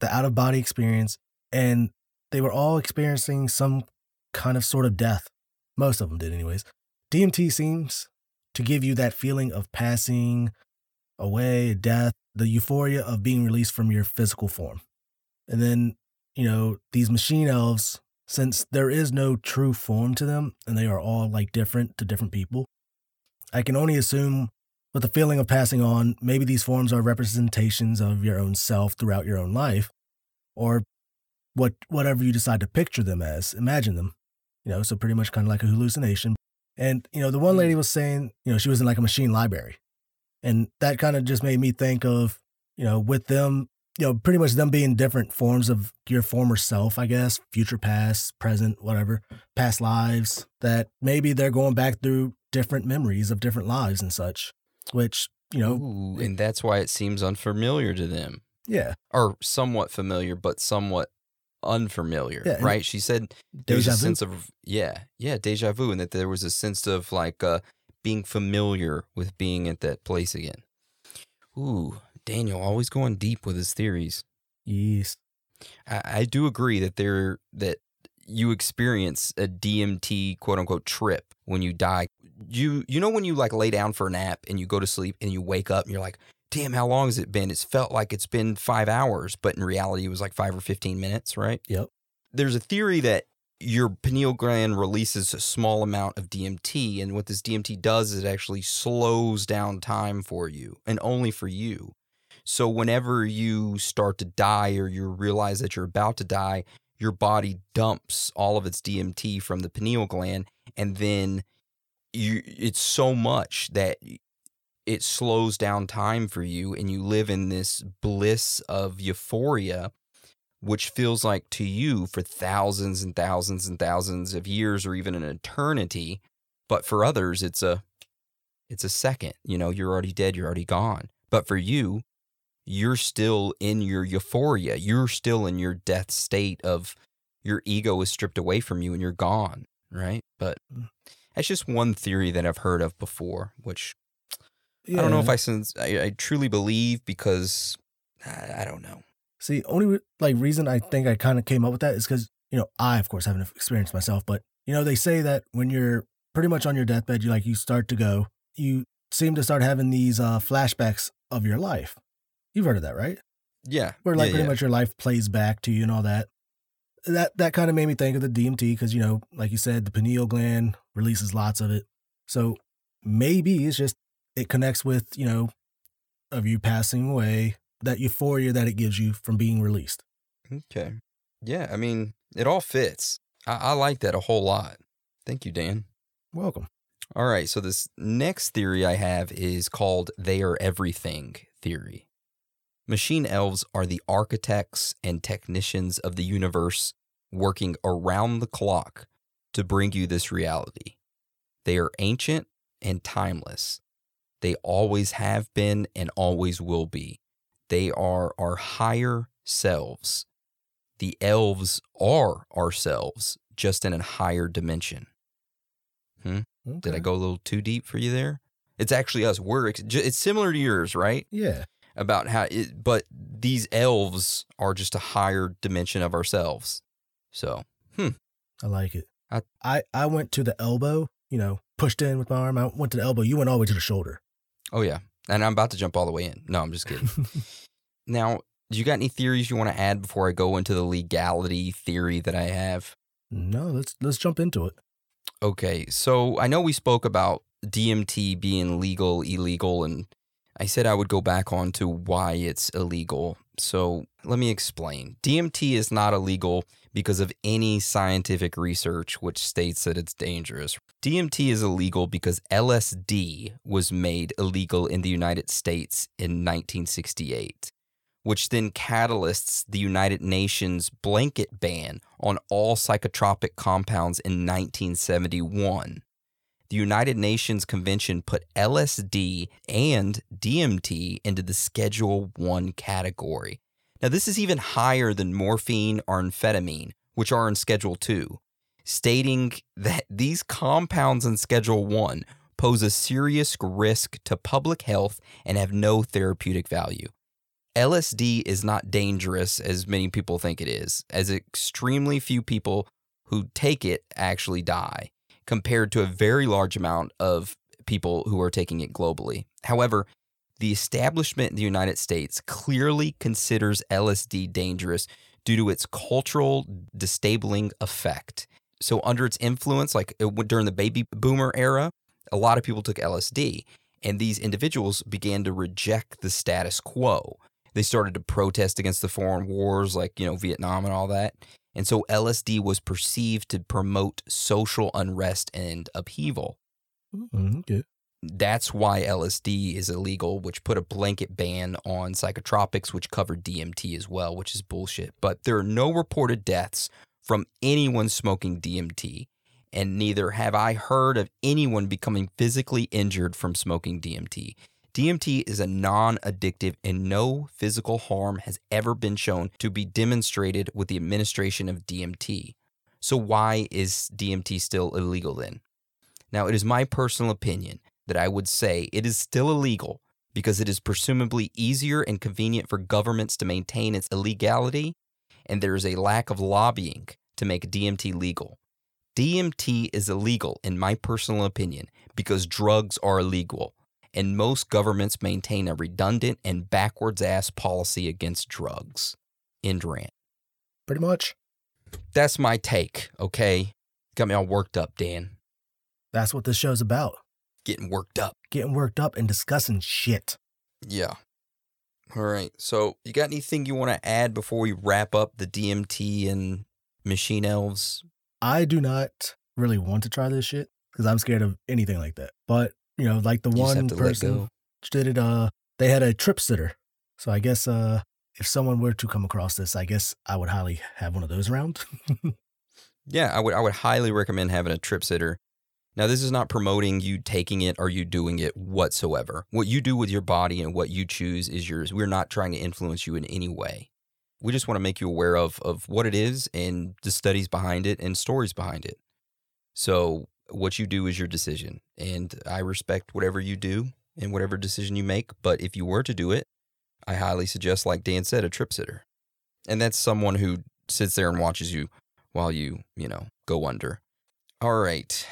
the out of body experience and they were all experiencing some kind of sort of death. Most of them did, anyways. DMT seems to give you that feeling of passing away, death, the euphoria of being released from your physical form. And then, you know, these machine elves, since there is no true form to them and they are all like different to different people, I can only assume with the feeling of passing on, maybe these forms are representations of your own self throughout your own life, or what whatever you decide to picture them as, imagine them. You know, so pretty much kind of like a hallucination. And, you know, the one lady mm. was saying, you know, she was in like a machine library. And that kind of just made me think of, you know, with them, you know, pretty much them being different forms of your former self, I guess, future, past, present, whatever, past lives, that maybe they're going back through different memories of different lives and such, which, you know, Ooh, and that's why it seems unfamiliar to them. yeah, Or somewhat familiar, but somewhat unfamiliar, Yeah, right? She said there was a vu. sense of yeah, yeah, deja vu, and that there was a sense of like uh, being familiar with being at that place again. Ooh, Daniel always going deep with his theories. yes, I, I do agree that there that you experience a DMT quote unquote trip when you die. You you know when you like lay down for a nap and you go to sleep and you wake up and you're like, damn, how long has it been? It's felt like it's been five hours, but in reality it was like five or fifteen minutes, right? Yep. There's a theory that your pineal gland releases a small amount of DMT, and what this DMT does is it actually slows down time for you and only for you. So whenever you start to die or you realize that you're about to die, your body dumps all of its DMT from the pineal gland and then you it's so much that it slows down time for you and you live in this bliss of euphoria which feels like to you for thousands and thousands and thousands of years or even an eternity but for others it's a it's a second you know you're already dead you're already gone but for you you're still in your euphoria. You're still in your death state of your ego is stripped away from you and you're gone, right? But mm. that's just one theory that I've heard of before, which I don't know if I since I, I truly believe because I, I don't know. See, only re- like reason I think I kind of came up with that is because you know I of course haven't experienced myself, but you know they say that when you're pretty much on your deathbed, you like you start to go, you seem to start having these uh flashbacks of your life. You've heard of that, right? Yeah, Where like yeah, pretty yeah. much your life plays back to you and all that. That that kind of made me think of the DMT because you know, like you said, the pineal gland releases lots of it. So maybe it's just it connects with you know of you passing away, that euphoria that it gives you from being released. Okay. Yeah, I mean, it all fits. I, I like that a whole lot. Thank you, Dan. Welcome. All right, so this next theory I have is called they are everything theory. Machine elves are the architects and technicians of the universe working around the clock to bring you this reality. They are ancient and timeless. They always have been and always will be. They are our higher selves. The elves are ourselves, just in a higher dimension. Hmm? Did I go a little too deep for you there? It's actually us. We're ex- it's similar to yours, right? Yeah. About how it, but these elves are just a higher dimension of ourselves. So, hmm. I like it. I- I, I went to the elbow, you know, pushed in with my arm. I went to the elbow. You went all the way to the shoulder. Oh yeah, and I'm about to jump all the way in. No, I'm just kidding. now, do you got any theories you want to add before I go into the legality theory that I have? no, let's let's jump into it. Okay, so I know we spoke about DMT being legal, illegal, and I said I would go back on to why it's illegal. So let me explain. DMT is not illegal because of any scientific research which states that it's dangerous. DMT is illegal because LSD was made illegal in the United States in 1968 which then catalysts the United Nations blanket ban on all psychotropic compounds in 1971. The United Nations Convention put LSD and DMT into the Schedule 1 category. Now, this is even higher than morphine or amphetamine, which are in Schedule 2, stating that these compounds in Schedule 1 pose a serious risk to public health and have no therapeutic value. LSD is not dangerous as many people think it is, as extremely few people who take it actually die, compared to a very large amount of people who are taking it globally. However, the establishment in the United States clearly considers LSD dangerous due to its cultural disabling effect. So, under its influence, like it, during the baby boomer era, a lot of people took LSD, and these individuals began to reject the status quo. They started to protest against the foreign wars like you know vietnam and all that and so lsd was perceived to promote social unrest and upheaval. Mm, okay. that's why lsd is illegal which put a blanket ban on psychotropics which covered dmt as well which is bullshit. But there are no reported deaths from anyone smoking dmt and neither have i heard of anyone becoming physically injured from smoking dmt DMT is a non addictive and no physical harm has ever been shown to be demonstrated with the administration of DMT. So, why is DMT still illegal then? Now, it is my personal opinion that I would say it is still illegal because it is presumably easier and convenient for governments to maintain its illegality, and there is a lack of lobbying to make DMT legal. DMT is illegal, in my personal opinion, because drugs are illegal and most governments maintain a redundant and backwards ass policy against drugs. End rant. Pretty much. That's my take, okay? Got me all worked up, Dan. That's what this show's about. Getting worked up. Getting worked up and discussing shit. Yeah. All right. So, you got anything you want to add before we wrap up the DMT and machine elves? I do not really want to try this shit because I'm scared of anything like that. But, you know, like the You one person did it, uh, they had a trip sitter. So I guess uh, if someone were to come across this, I guess I would highly have one of those around. Yeah, I would I would highly recommend having a trip sitter. Now, this is not promoting you taking it or you doing it whatsoever. What you do with your body and what you choose is yours. We're not trying to influence you in any way. We just want to make you aware of of what it is and the studies behind it and stories behind it. So, what you do is your decision, and I respect whatever you do and whatever decision you make, but if you were to do it, I highly suggest like Dan said a trip sitter. And that's someone who sits there and watches you while you, you know, go under. All right.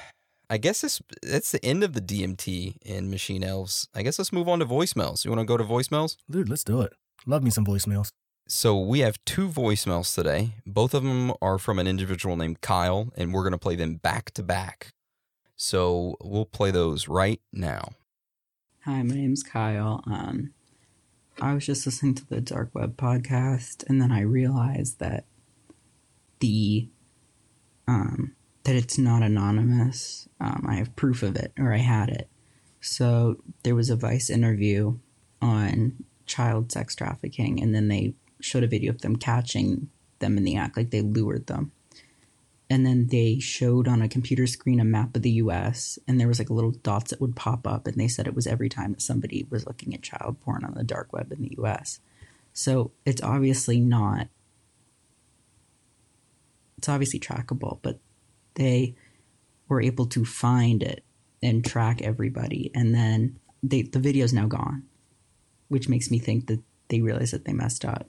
I guess this that's the end of the DMT and machine elves. I guess let's move on to voicemails. You want to go to voicemails? Dude, let's do it. Love me some voicemails. So we have two voicemails today. Both of them are from an individual named Kyle, and we're going to play them back to back. So we'll play those right now. Hi, my name's Kyle. Um, I was just listening to the Dark Web podcast, and then I realized that the um, that it's not anonymous. Um, I have proof of it, or I had it. So there was a Vice interview on child sex trafficking, and then they showed a video of them catching them in the act, like they lured them. And then they showed on a computer screen a map of the US, and there was like little dots that would pop up, and they said it was every time that somebody was looking at child porn on the dark web in the US. So it's obviously not, it's obviously trackable, but they were able to find it and track everybody. And then they, the video's now gone, which makes me think that they realized that they messed up.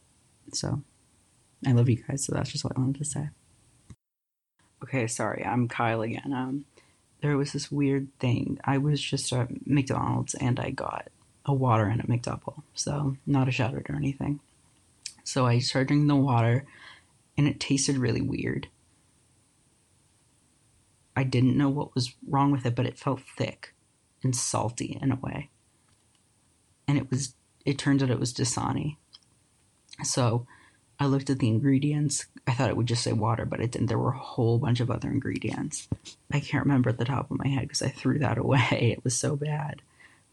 So I love you guys. So that's just what I wanted to say. Okay, sorry, I'm Kyle again. Um, there was this weird thing. I was just at McDonald's and I got a water and a McDouble. So not a out or anything. So I started drinking the water and it tasted really weird. I didn't know what was wrong with it, but it felt thick and salty in a way. And it was it turns out it was Dasani. So I looked at the ingredients. I thought it would just say water, but it didn't. There were a whole bunch of other ingredients. I can't remember at the top of my head because I threw that away. It was so bad.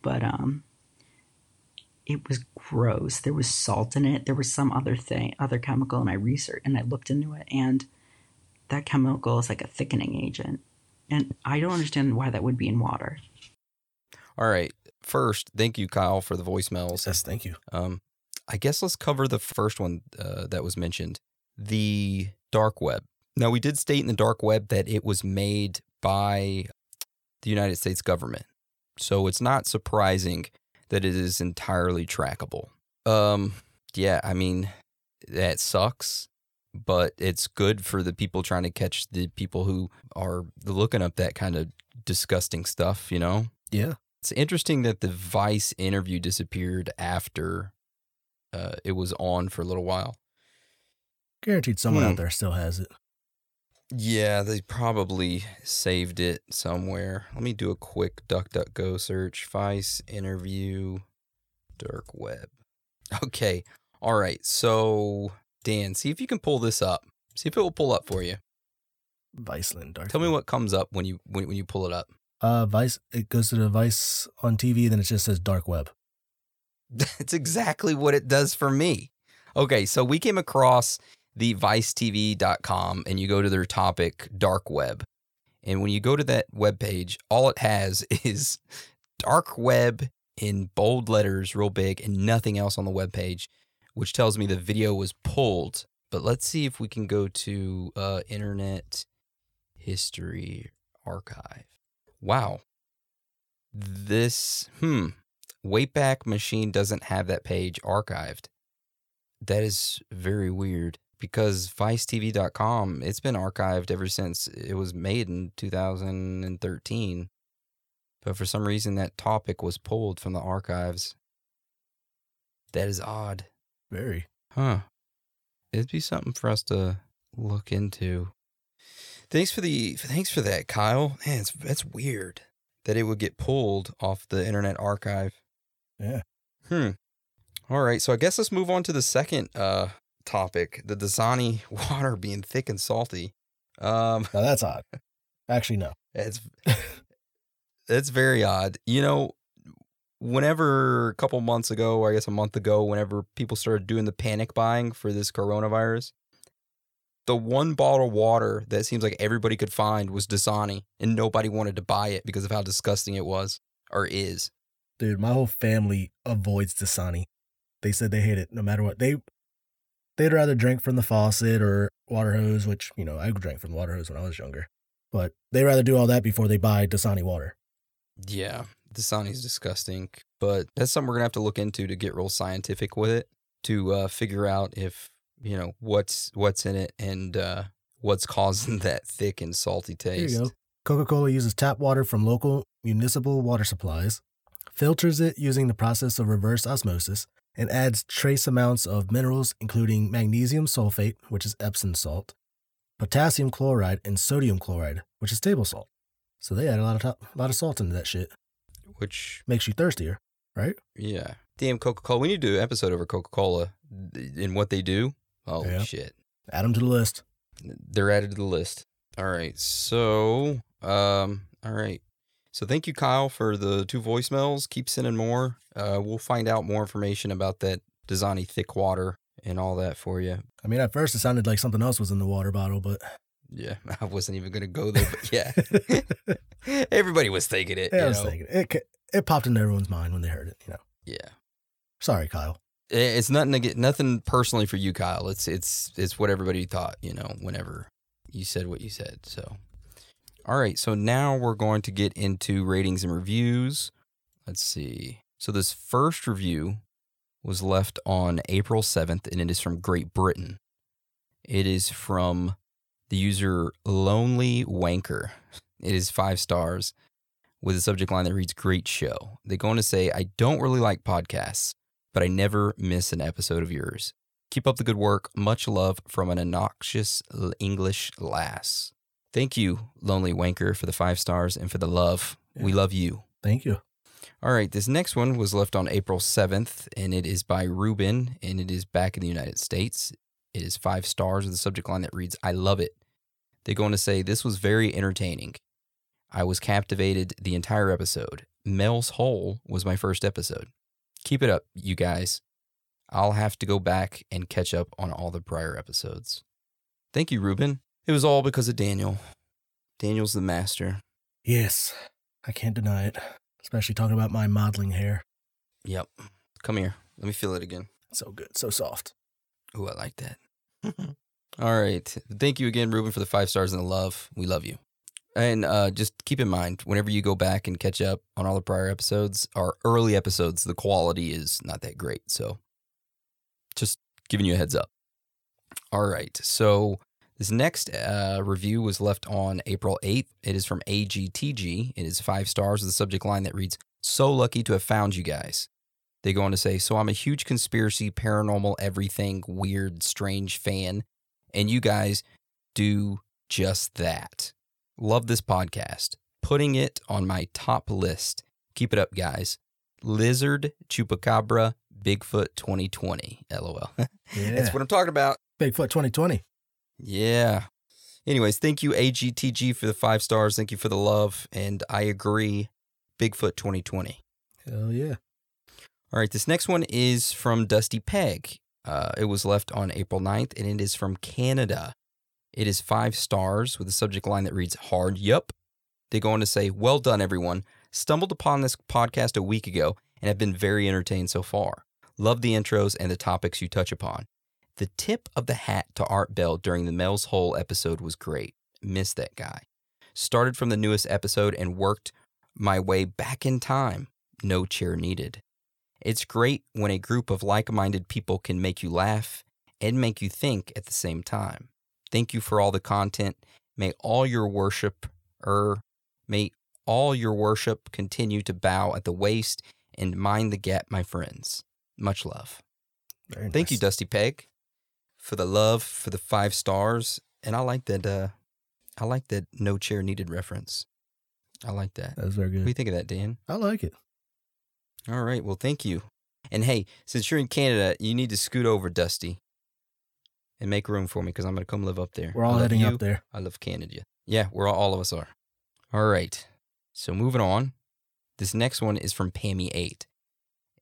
But um it was gross. There was salt in it. There was some other thing, other chemical and I researched and I looked into it and that chemical is like a thickening agent. And I don't understand why that would be in water. All right. First, thank you, Kyle, for the voicemails. Yes, thank you. Um, I guess let's cover the first one uh, that was mentioned the dark web. Now, we did state in the dark web that it was made by the United States government. So it's not surprising that it is entirely trackable. Um, yeah, I mean, that sucks, but it's good for the people trying to catch the people who are looking up that kind of disgusting stuff, you know? Yeah. It's interesting that the Vice interview disappeared after uh, it was on for a little while. Guaranteed someone Hmm. out there still has it. Yeah, they probably saved it somewhere. Let me do a quick DuckDuckGo search. Vice interview, dark web. Okay. All right. So, Dan, see if you can pull this up. See if it will pull up for you. Viceland Dark. Tell me what comes up when you when, when you pull it up. Uh, Vice. It goes to the Vice on TV, then it just says dark web. That's exactly what it does for me. Okay, so we came across the vicetv.com and you go to their topic dark web. And when you go to that web page, all it has is dark web in bold letters, real big, and nothing else on the web page, which tells me the video was pulled. But let's see if we can go to uh, Internet History Archive. Wow. This, hmm, Wayback Machine doesn't have that page archived. That is very weird because vicetv.com, it's been archived ever since it was made in 2013. But for some reason, that topic was pulled from the archives. That is odd. Very. Huh. It'd be something for us to look into. Thanks for the thanks for that, Kyle. Man, it's that's weird that it would get pulled off the Internet Archive. Yeah. Hmm. All right, so I guess let's move on to the second uh topic, the Dasani water being thick and salty. Um Now that's odd. Actually, no. it's it's very odd. You know, whenever a couple months ago, or I guess a month ago, whenever people started doing the panic buying for this coronavirus, the one bottle of water that seems like everybody could find was Dasani, and nobody wanted to buy it because of how disgusting it was or is. Dude, my whole family avoids Dasani. They said they hate it no matter what. They they'd rather drink from the faucet or water hose, which, you know, I drank from the water hose when I was younger. But they rather do all that before they buy Dasani water. Yeah, Dasani's disgusting, but that's something we're gonna have to look into to get real scientific with it to uh, figure out if you know what's what's in it and uh, what's causing that thick and salty taste. you go. Coca Cola uses tap water from local municipal water supplies, filters it using the process of reverse osmosis, and adds trace amounts of minerals, including magnesium sulfate, which is Epsom salt, potassium chloride, and sodium chloride, which is table salt. So they add a lot of top, a lot of salt into that shit. Which Makes you thirstier, right? yeah, damn Coca Cola. We need to do an episode over Coca Cola and what they do. Holy Yeah. shit, Add them to the list. they're added to the list. All right. So, um, all right. So thank you, Kyle, for the two voicemails. Keep sending more. Uh, we'll find out more information about that Dasani thick water and all that for you. I mean, at first it sounded like something else was in the water bottle, but Yeah, I wasn't even gonna go there, but yeah, everybody was thinking it. yeah, I was know? thinking it. ca- It popped into everyone's mind when they heard it. You know, Yeah, sorry, Kyle. It's nothing to get nothing personally for you, Kyle. It's it's it's what everybody thought. You know, whenever you said what you said. So, all right. So now we're going to get into ratings and reviews. Let's see. So this first review was left on April seventh, and it is from Great Britain. It is from the user Lonely Wanker. It is five stars with a subject line that reads Great show. They go on to say, I don't really like podcasts, but I never miss an episode of yours. Keep up the good work. Much love from an obnoxious English lass. Thank you, Lonely Wanker, for the five stars and for the love. We love you. Thank you. All right, this next one was left on April 7th, and it is by Ruben, and it is back in the United States. It is five stars with a subject line that reads, I love it. They go on to say, This was very entertaining. I was captivated the entire episode. Mel's Hole was my first episode. Keep it up, you guys. I'll have to go back and catch up on all the prior episodes. Thank you, Ruben. It was all because of Daniel. Daniel's the master. Yes, I can't deny it. Especially talking about my modeling hair. Yep. Come here. Let me feel it again. So good, so soft. Ooh, I like that. All right. Thank you again, Ruben, for the five stars and the love. We love you. And uh, just keep in mind, whenever you go back and catch up on all the prior episodes, our early episodes, the quality is not that great. So just giving you a heads up. All right. So this next uh, review was left on April 8th. It is from AGTG. It is five stars with a subject line that reads, So lucky to have found you guys. They go on to say, So I'm a huge conspiracy, paranormal, everything, weird, strange fan, and you guys do just that. Love this podcast. Putting it on my top list. Keep it up, guys. Lizard, Chupacabra, Bigfoot 2020. LOL. Yeah. That's what I'm talking about. Bigfoot 2020. Yeah. Anyways, thank you, AGTG, for the five stars. Thank you for the love. And I agree, Bigfoot 2020. Hell yeah. All right, this next one is from Dusty Peg. Uh, it was left on April 9th, and it is from Canada. It is five stars with a subject line that reads Hard Yup. They go on to say, Well done, everyone. Stumbled upon this podcast a week ago and have been very entertained so far. Love the intros and the topics you touch upon. The tip of the hat to Art Bell during the Mel's Hole episode was great. Missed that guy. Started from the newest episode and worked my way back in time. No chair needed. It's great when a group of like minded people can make you laugh and make you think at the same time. Thank you for all the content. May all your worship, er, may all your worship continue to bow at the waist and mind the gap, my friends. Much love. Very Thank you. Dusty Peg, for the love, for the five stars, and I like that. Uh, I like that no chair needed reference. I like that. That was very good. What do you think of that, Dan? I like it. All right. Well, thank you. And hey, since you're in Canada, you need to scoot over, Dusty, and make room for me because I'm going to come live up there. We're all heading you. up there. I love Canada. Yeah, we're all, all of us are. All right. So moving on. This next one is from Pammy8.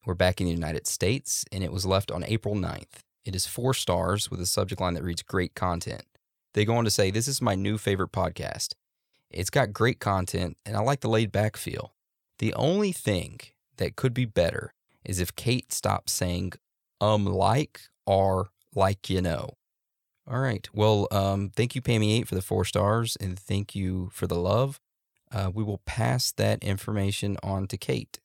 We're back in the United States, and it was left on April 9th. It is four stars with a subject line that reads great content. They go on to say, This is my new favorite podcast. It's got great content, and I like the laid back feel. The only thing that could be better is if Kate stopped saying, um, like or like you know. All right. Well, um, thank you, Pammy8, for the four stars, and thank you for the love. Uh, we will pass that information on to Kate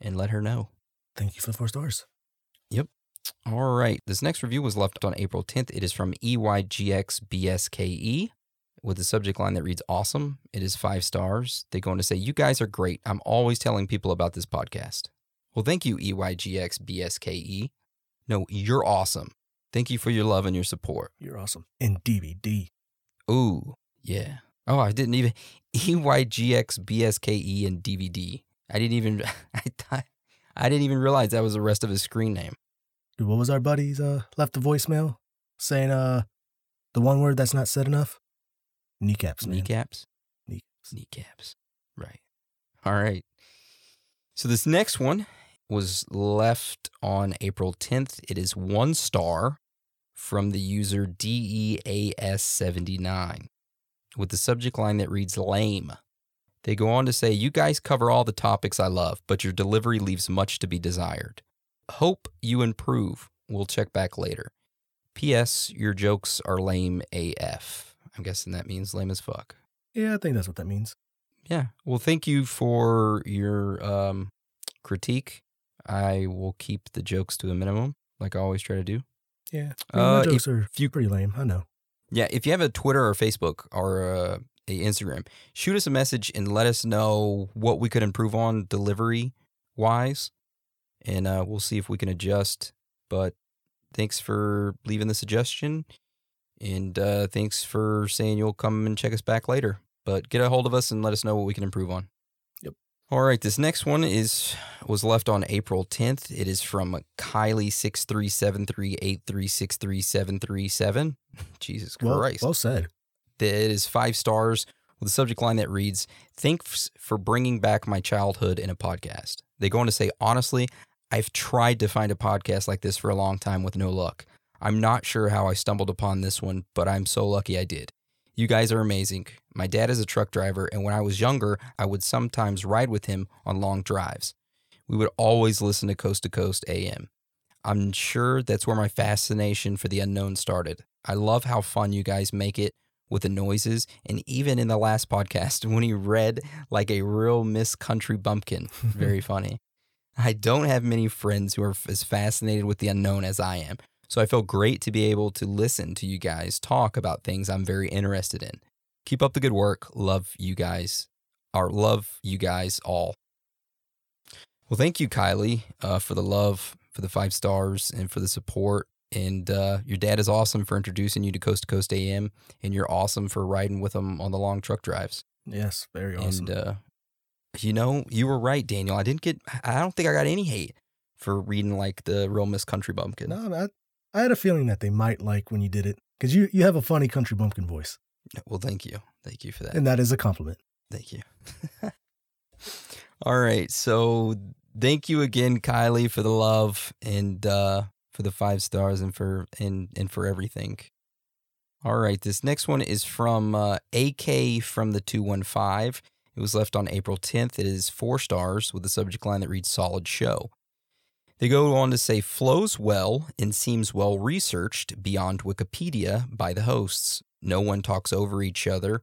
and let her know. Thank you for the four stars. Yep. All right. This next review was left on April 10th. It is from EYGXBSKE with a subject line that reads awesome. It is five stars. They go on to say, You guys are great. I'm always telling people about this podcast. Well, thank you, EYGXBSKE. No, you're awesome. Thank you for your love and your support. You're awesome. And DVD. Ooh, yeah. Oh, I didn't even E EYGXBSKE and DVD. I didn't even I thought I didn't even realize that was the rest of his screen name. Dude, what was our buddies uh left the voicemail saying uh the one word that's not said enough? Kneecaps, man. Kneecaps? Kneecaps. Kneecaps. Right. All right. So this next one was left on April 10th. It is one star from the user DEAS79 with the subject line that reads lame. They go on to say, You guys cover all the topics I love, but your delivery leaves much to be desired. Hope you improve. We'll check back later. P.S. Your jokes are lame AF. I'm guessing that means lame as fuck. Yeah, I think that's what that means. Yeah. Well, thank you for your um, critique. I will keep the jokes to a minimum, like I always try to do. Yeah. I mean, Uh, jokes if are you- pretty lame. I know. Yeah, if you have a Twitter or Facebook or uh, a Instagram, shoot us a message and let us know what we could improve on delivery wise, and uh, we'll see if we can adjust. But thanks for leaving the suggestion, and uh, thanks for saying you'll come and check us back later. But get a hold of us and let us know what we can improve on. All right, this next one is was left on April 10th. It is from Kylie six three seven three eight three six three seven three seven. Jesus Well, Christ! well said. it is five stars with a subject line that reads, Thanks for bringing back my childhood in a podcast. They go on to say, Honestly, I've tried to find a podcast like this for a long time with no luck. I'm not sure how I stumbled upon this one, but I'm so lucky I did. You guys are amazing. My dad is a truck driver, and when I was younger, I would sometimes ride with him on long drives. We would always listen to Coast to Coast AM. I'm sure that's where my fascination for the unknown started. I love how fun you guys make it with the noises, and even in the last podcast when he read like a real Miss Country bumpkin. Very funny. I don't have many friends who are as fascinated with the unknown as I am, so I feel great to be able to listen to you guys talk about things I'm very interested in. Keep up the good work. Love you guys. Or love you guys all. Well, thank you, Kylie, uh, for the love, for the five stars, and for the support. And uh, your dad is awesome for introducing you to Coast to Coast AM, and you're awesome for riding with him on the long truck drives. Yes, very awesome. And uh, you know, you were right, Daniel. I didn't get. I don't think I got any hate for reading like the Real Miss Country Bumpkin. no, I, I had a feeling that they might like when you did it because you, you have a funny country bumpkin voice, Well, thank you, thank you for that. and that is a compliment. Thank you. All right. So thank you again, Kylie, for the love and uh, for the five stars and for and and for everything. All right. This next one is from uh, AK from the two one five. It was left on April tenth. It is four stars with a subject line that reads "Solid Show." They go on to say flows well and seems well researched beyond Wikipedia by the hosts. No one talks over each other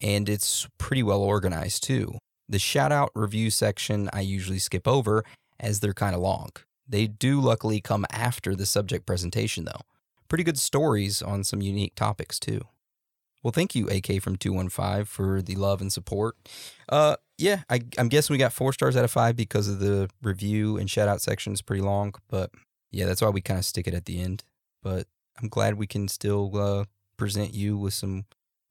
and it's pretty well organized too. The shout out review section I usually skip over as they're kind of long. They do luckily come after the subject presentation though. Pretty good stories on some unique topics too. Well, thank you, AK from 215, for the love and support. Uh, yeah, I, I'm guessing we got four stars out of five because of the review and shout out section is pretty long, but yeah, that's why we kind of stick it at the end. But I'm glad we can still uh, present you with some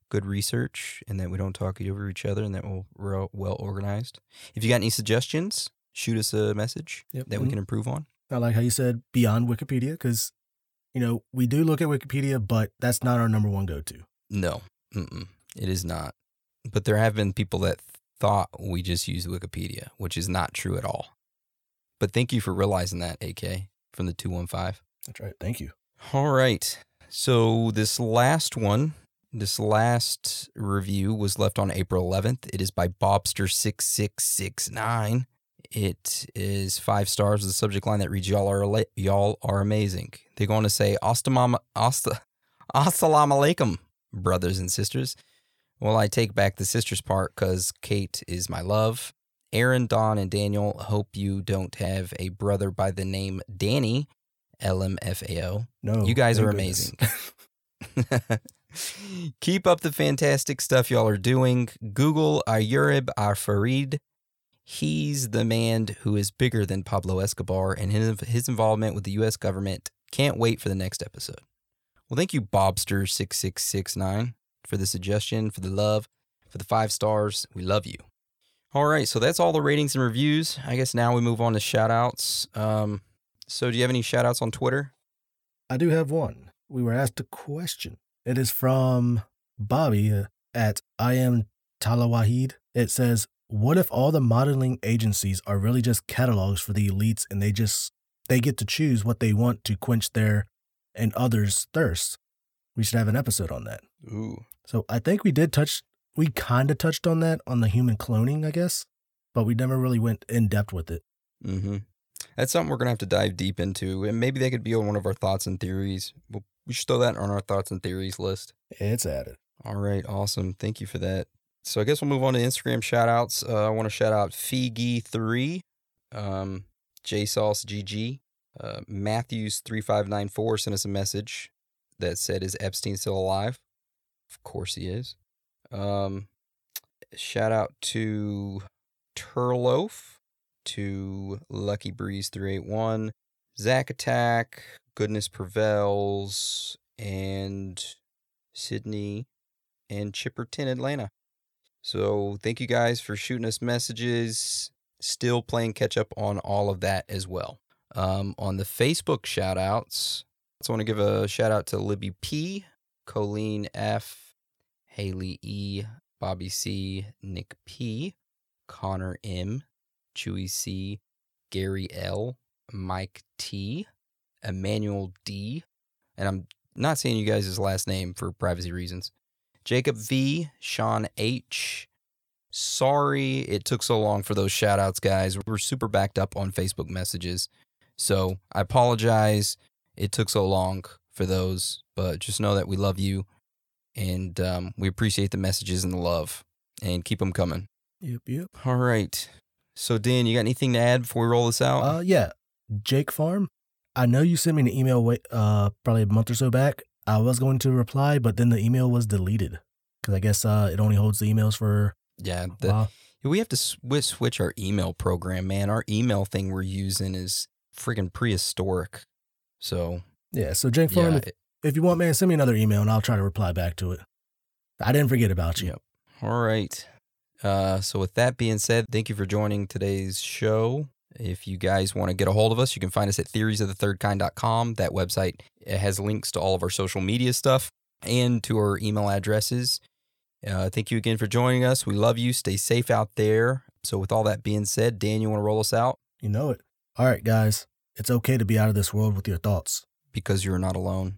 good research and that we don't talk over each other and that we're well, well organized. If you got any suggestions, shoot us a message Yep. that we can improve on. I like how you said beyond Wikipedia because, you know, we do look at Wikipedia, but that's not our number one go to. No, mm-mm, it is not. But there have been people that thought we just use Wikipedia, which is not true at all. But thank you for realizing that, AK, from the 215. That's right. Thank you. All right. So this last one, this last review was left on April 11th. It is by Bobster6669. It is five stars with a subject line that reads "Y'all are y'all are amazing." They go on to say "Astamam asta assalamu alaikum, brothers and sisters." Well, I take back the sisters part because Kate is my love. Aaron, Don, and Daniel. Hope you don't have a brother by the name Danny. LMFAO. No, You guys are amazing. Keep up the fantastic stuff y'all are doing. Google Ayub Afridi. He's the man who is bigger than Pablo Escobar and his, his involvement with the U.S. government. Can't wait for the next episode. Well, thank you, Bobster6669, for the suggestion, for the love, for the five stars. We love you. All right, so that's all the ratings and reviews. I guess now we move on to shout outs. Um, so, do you have any shout outs on Twitter? I do have one. We were asked a question. It is from Bobby, uh, at I am Talawahid. It says, "What if all the modeling agencies are really just catalogs for the elites, and they just they get to choose what they want to quench their and others' thirst?" We should have an episode on that. Ooh. So I think we did touch, we kind of touched on that on the human cloning, I guess, but we never really went in depth with it. Mm-hmm. That's something we're gonna have to dive deep into, and maybe that could be on one of our thoughts and theories. We'll, we should throw that on our thoughts and theories list. It's added. All right, awesome. Thank you for that. So I guess we'll move on to Instagram shout outs. Uh, I want to shout out Figi3, um, JSauce GG, uh, Matthews3594 sent us a message that said, Is Epstein still alive? Of course he is. Um, shout out to Turloaf, to Lucky Breeze 381, Zack Attack, Goodness Prevails, and Sydney and Chipperton, Atlanta. So thank you guys for shooting us messages. Still playing catch up on all of that as well. Um, on the Facebook shout outs, I want to give a shout out to Libby P, Colleen F, Haley E, Bobby C, Nick P, Connor M, Chewy C, Gary L, Mike T, Emmanuel D, and I'm not saying you guys' last name for privacy reasons. Jacob V, Sean H. Sorry it took so long for those shout outs, guys. We're super backed up on Facebook messages. So I apologize. It took so long for those, but just know that we love you and um, we appreciate the messages and the love and keep them coming. Yep, yep. All right. So, Dan, you got anything to add before we roll this out? Uh, yeah, Jake Farm. I know you sent me an email way, uh, probably a month or so back. I was going to reply, but then the email was deleted because I guess uh, it only holds the emails for. yeah. The, we have to sw- switch our email program, man. Our email thing we're using is freaking prehistoric. So, Yeah, so Jake Farm, yeah. if, if you want, man, send me another email and I'll try to reply back to it. I didn't forget about you. Yep. All right. Uh, so, with that being said, thank you for joining today's show. If you guys want to get a hold of us, you can find us at theoriesofthethirdkind.com. That website has links to all of our social media stuff and to our email addresses. Uh, thank you again for joining us. We love you. Stay safe out there. So, with all that being said, Dan, you want to roll us out You know it. All right, guys, it's okay to be out of this world with your thoughts. because you're not alone.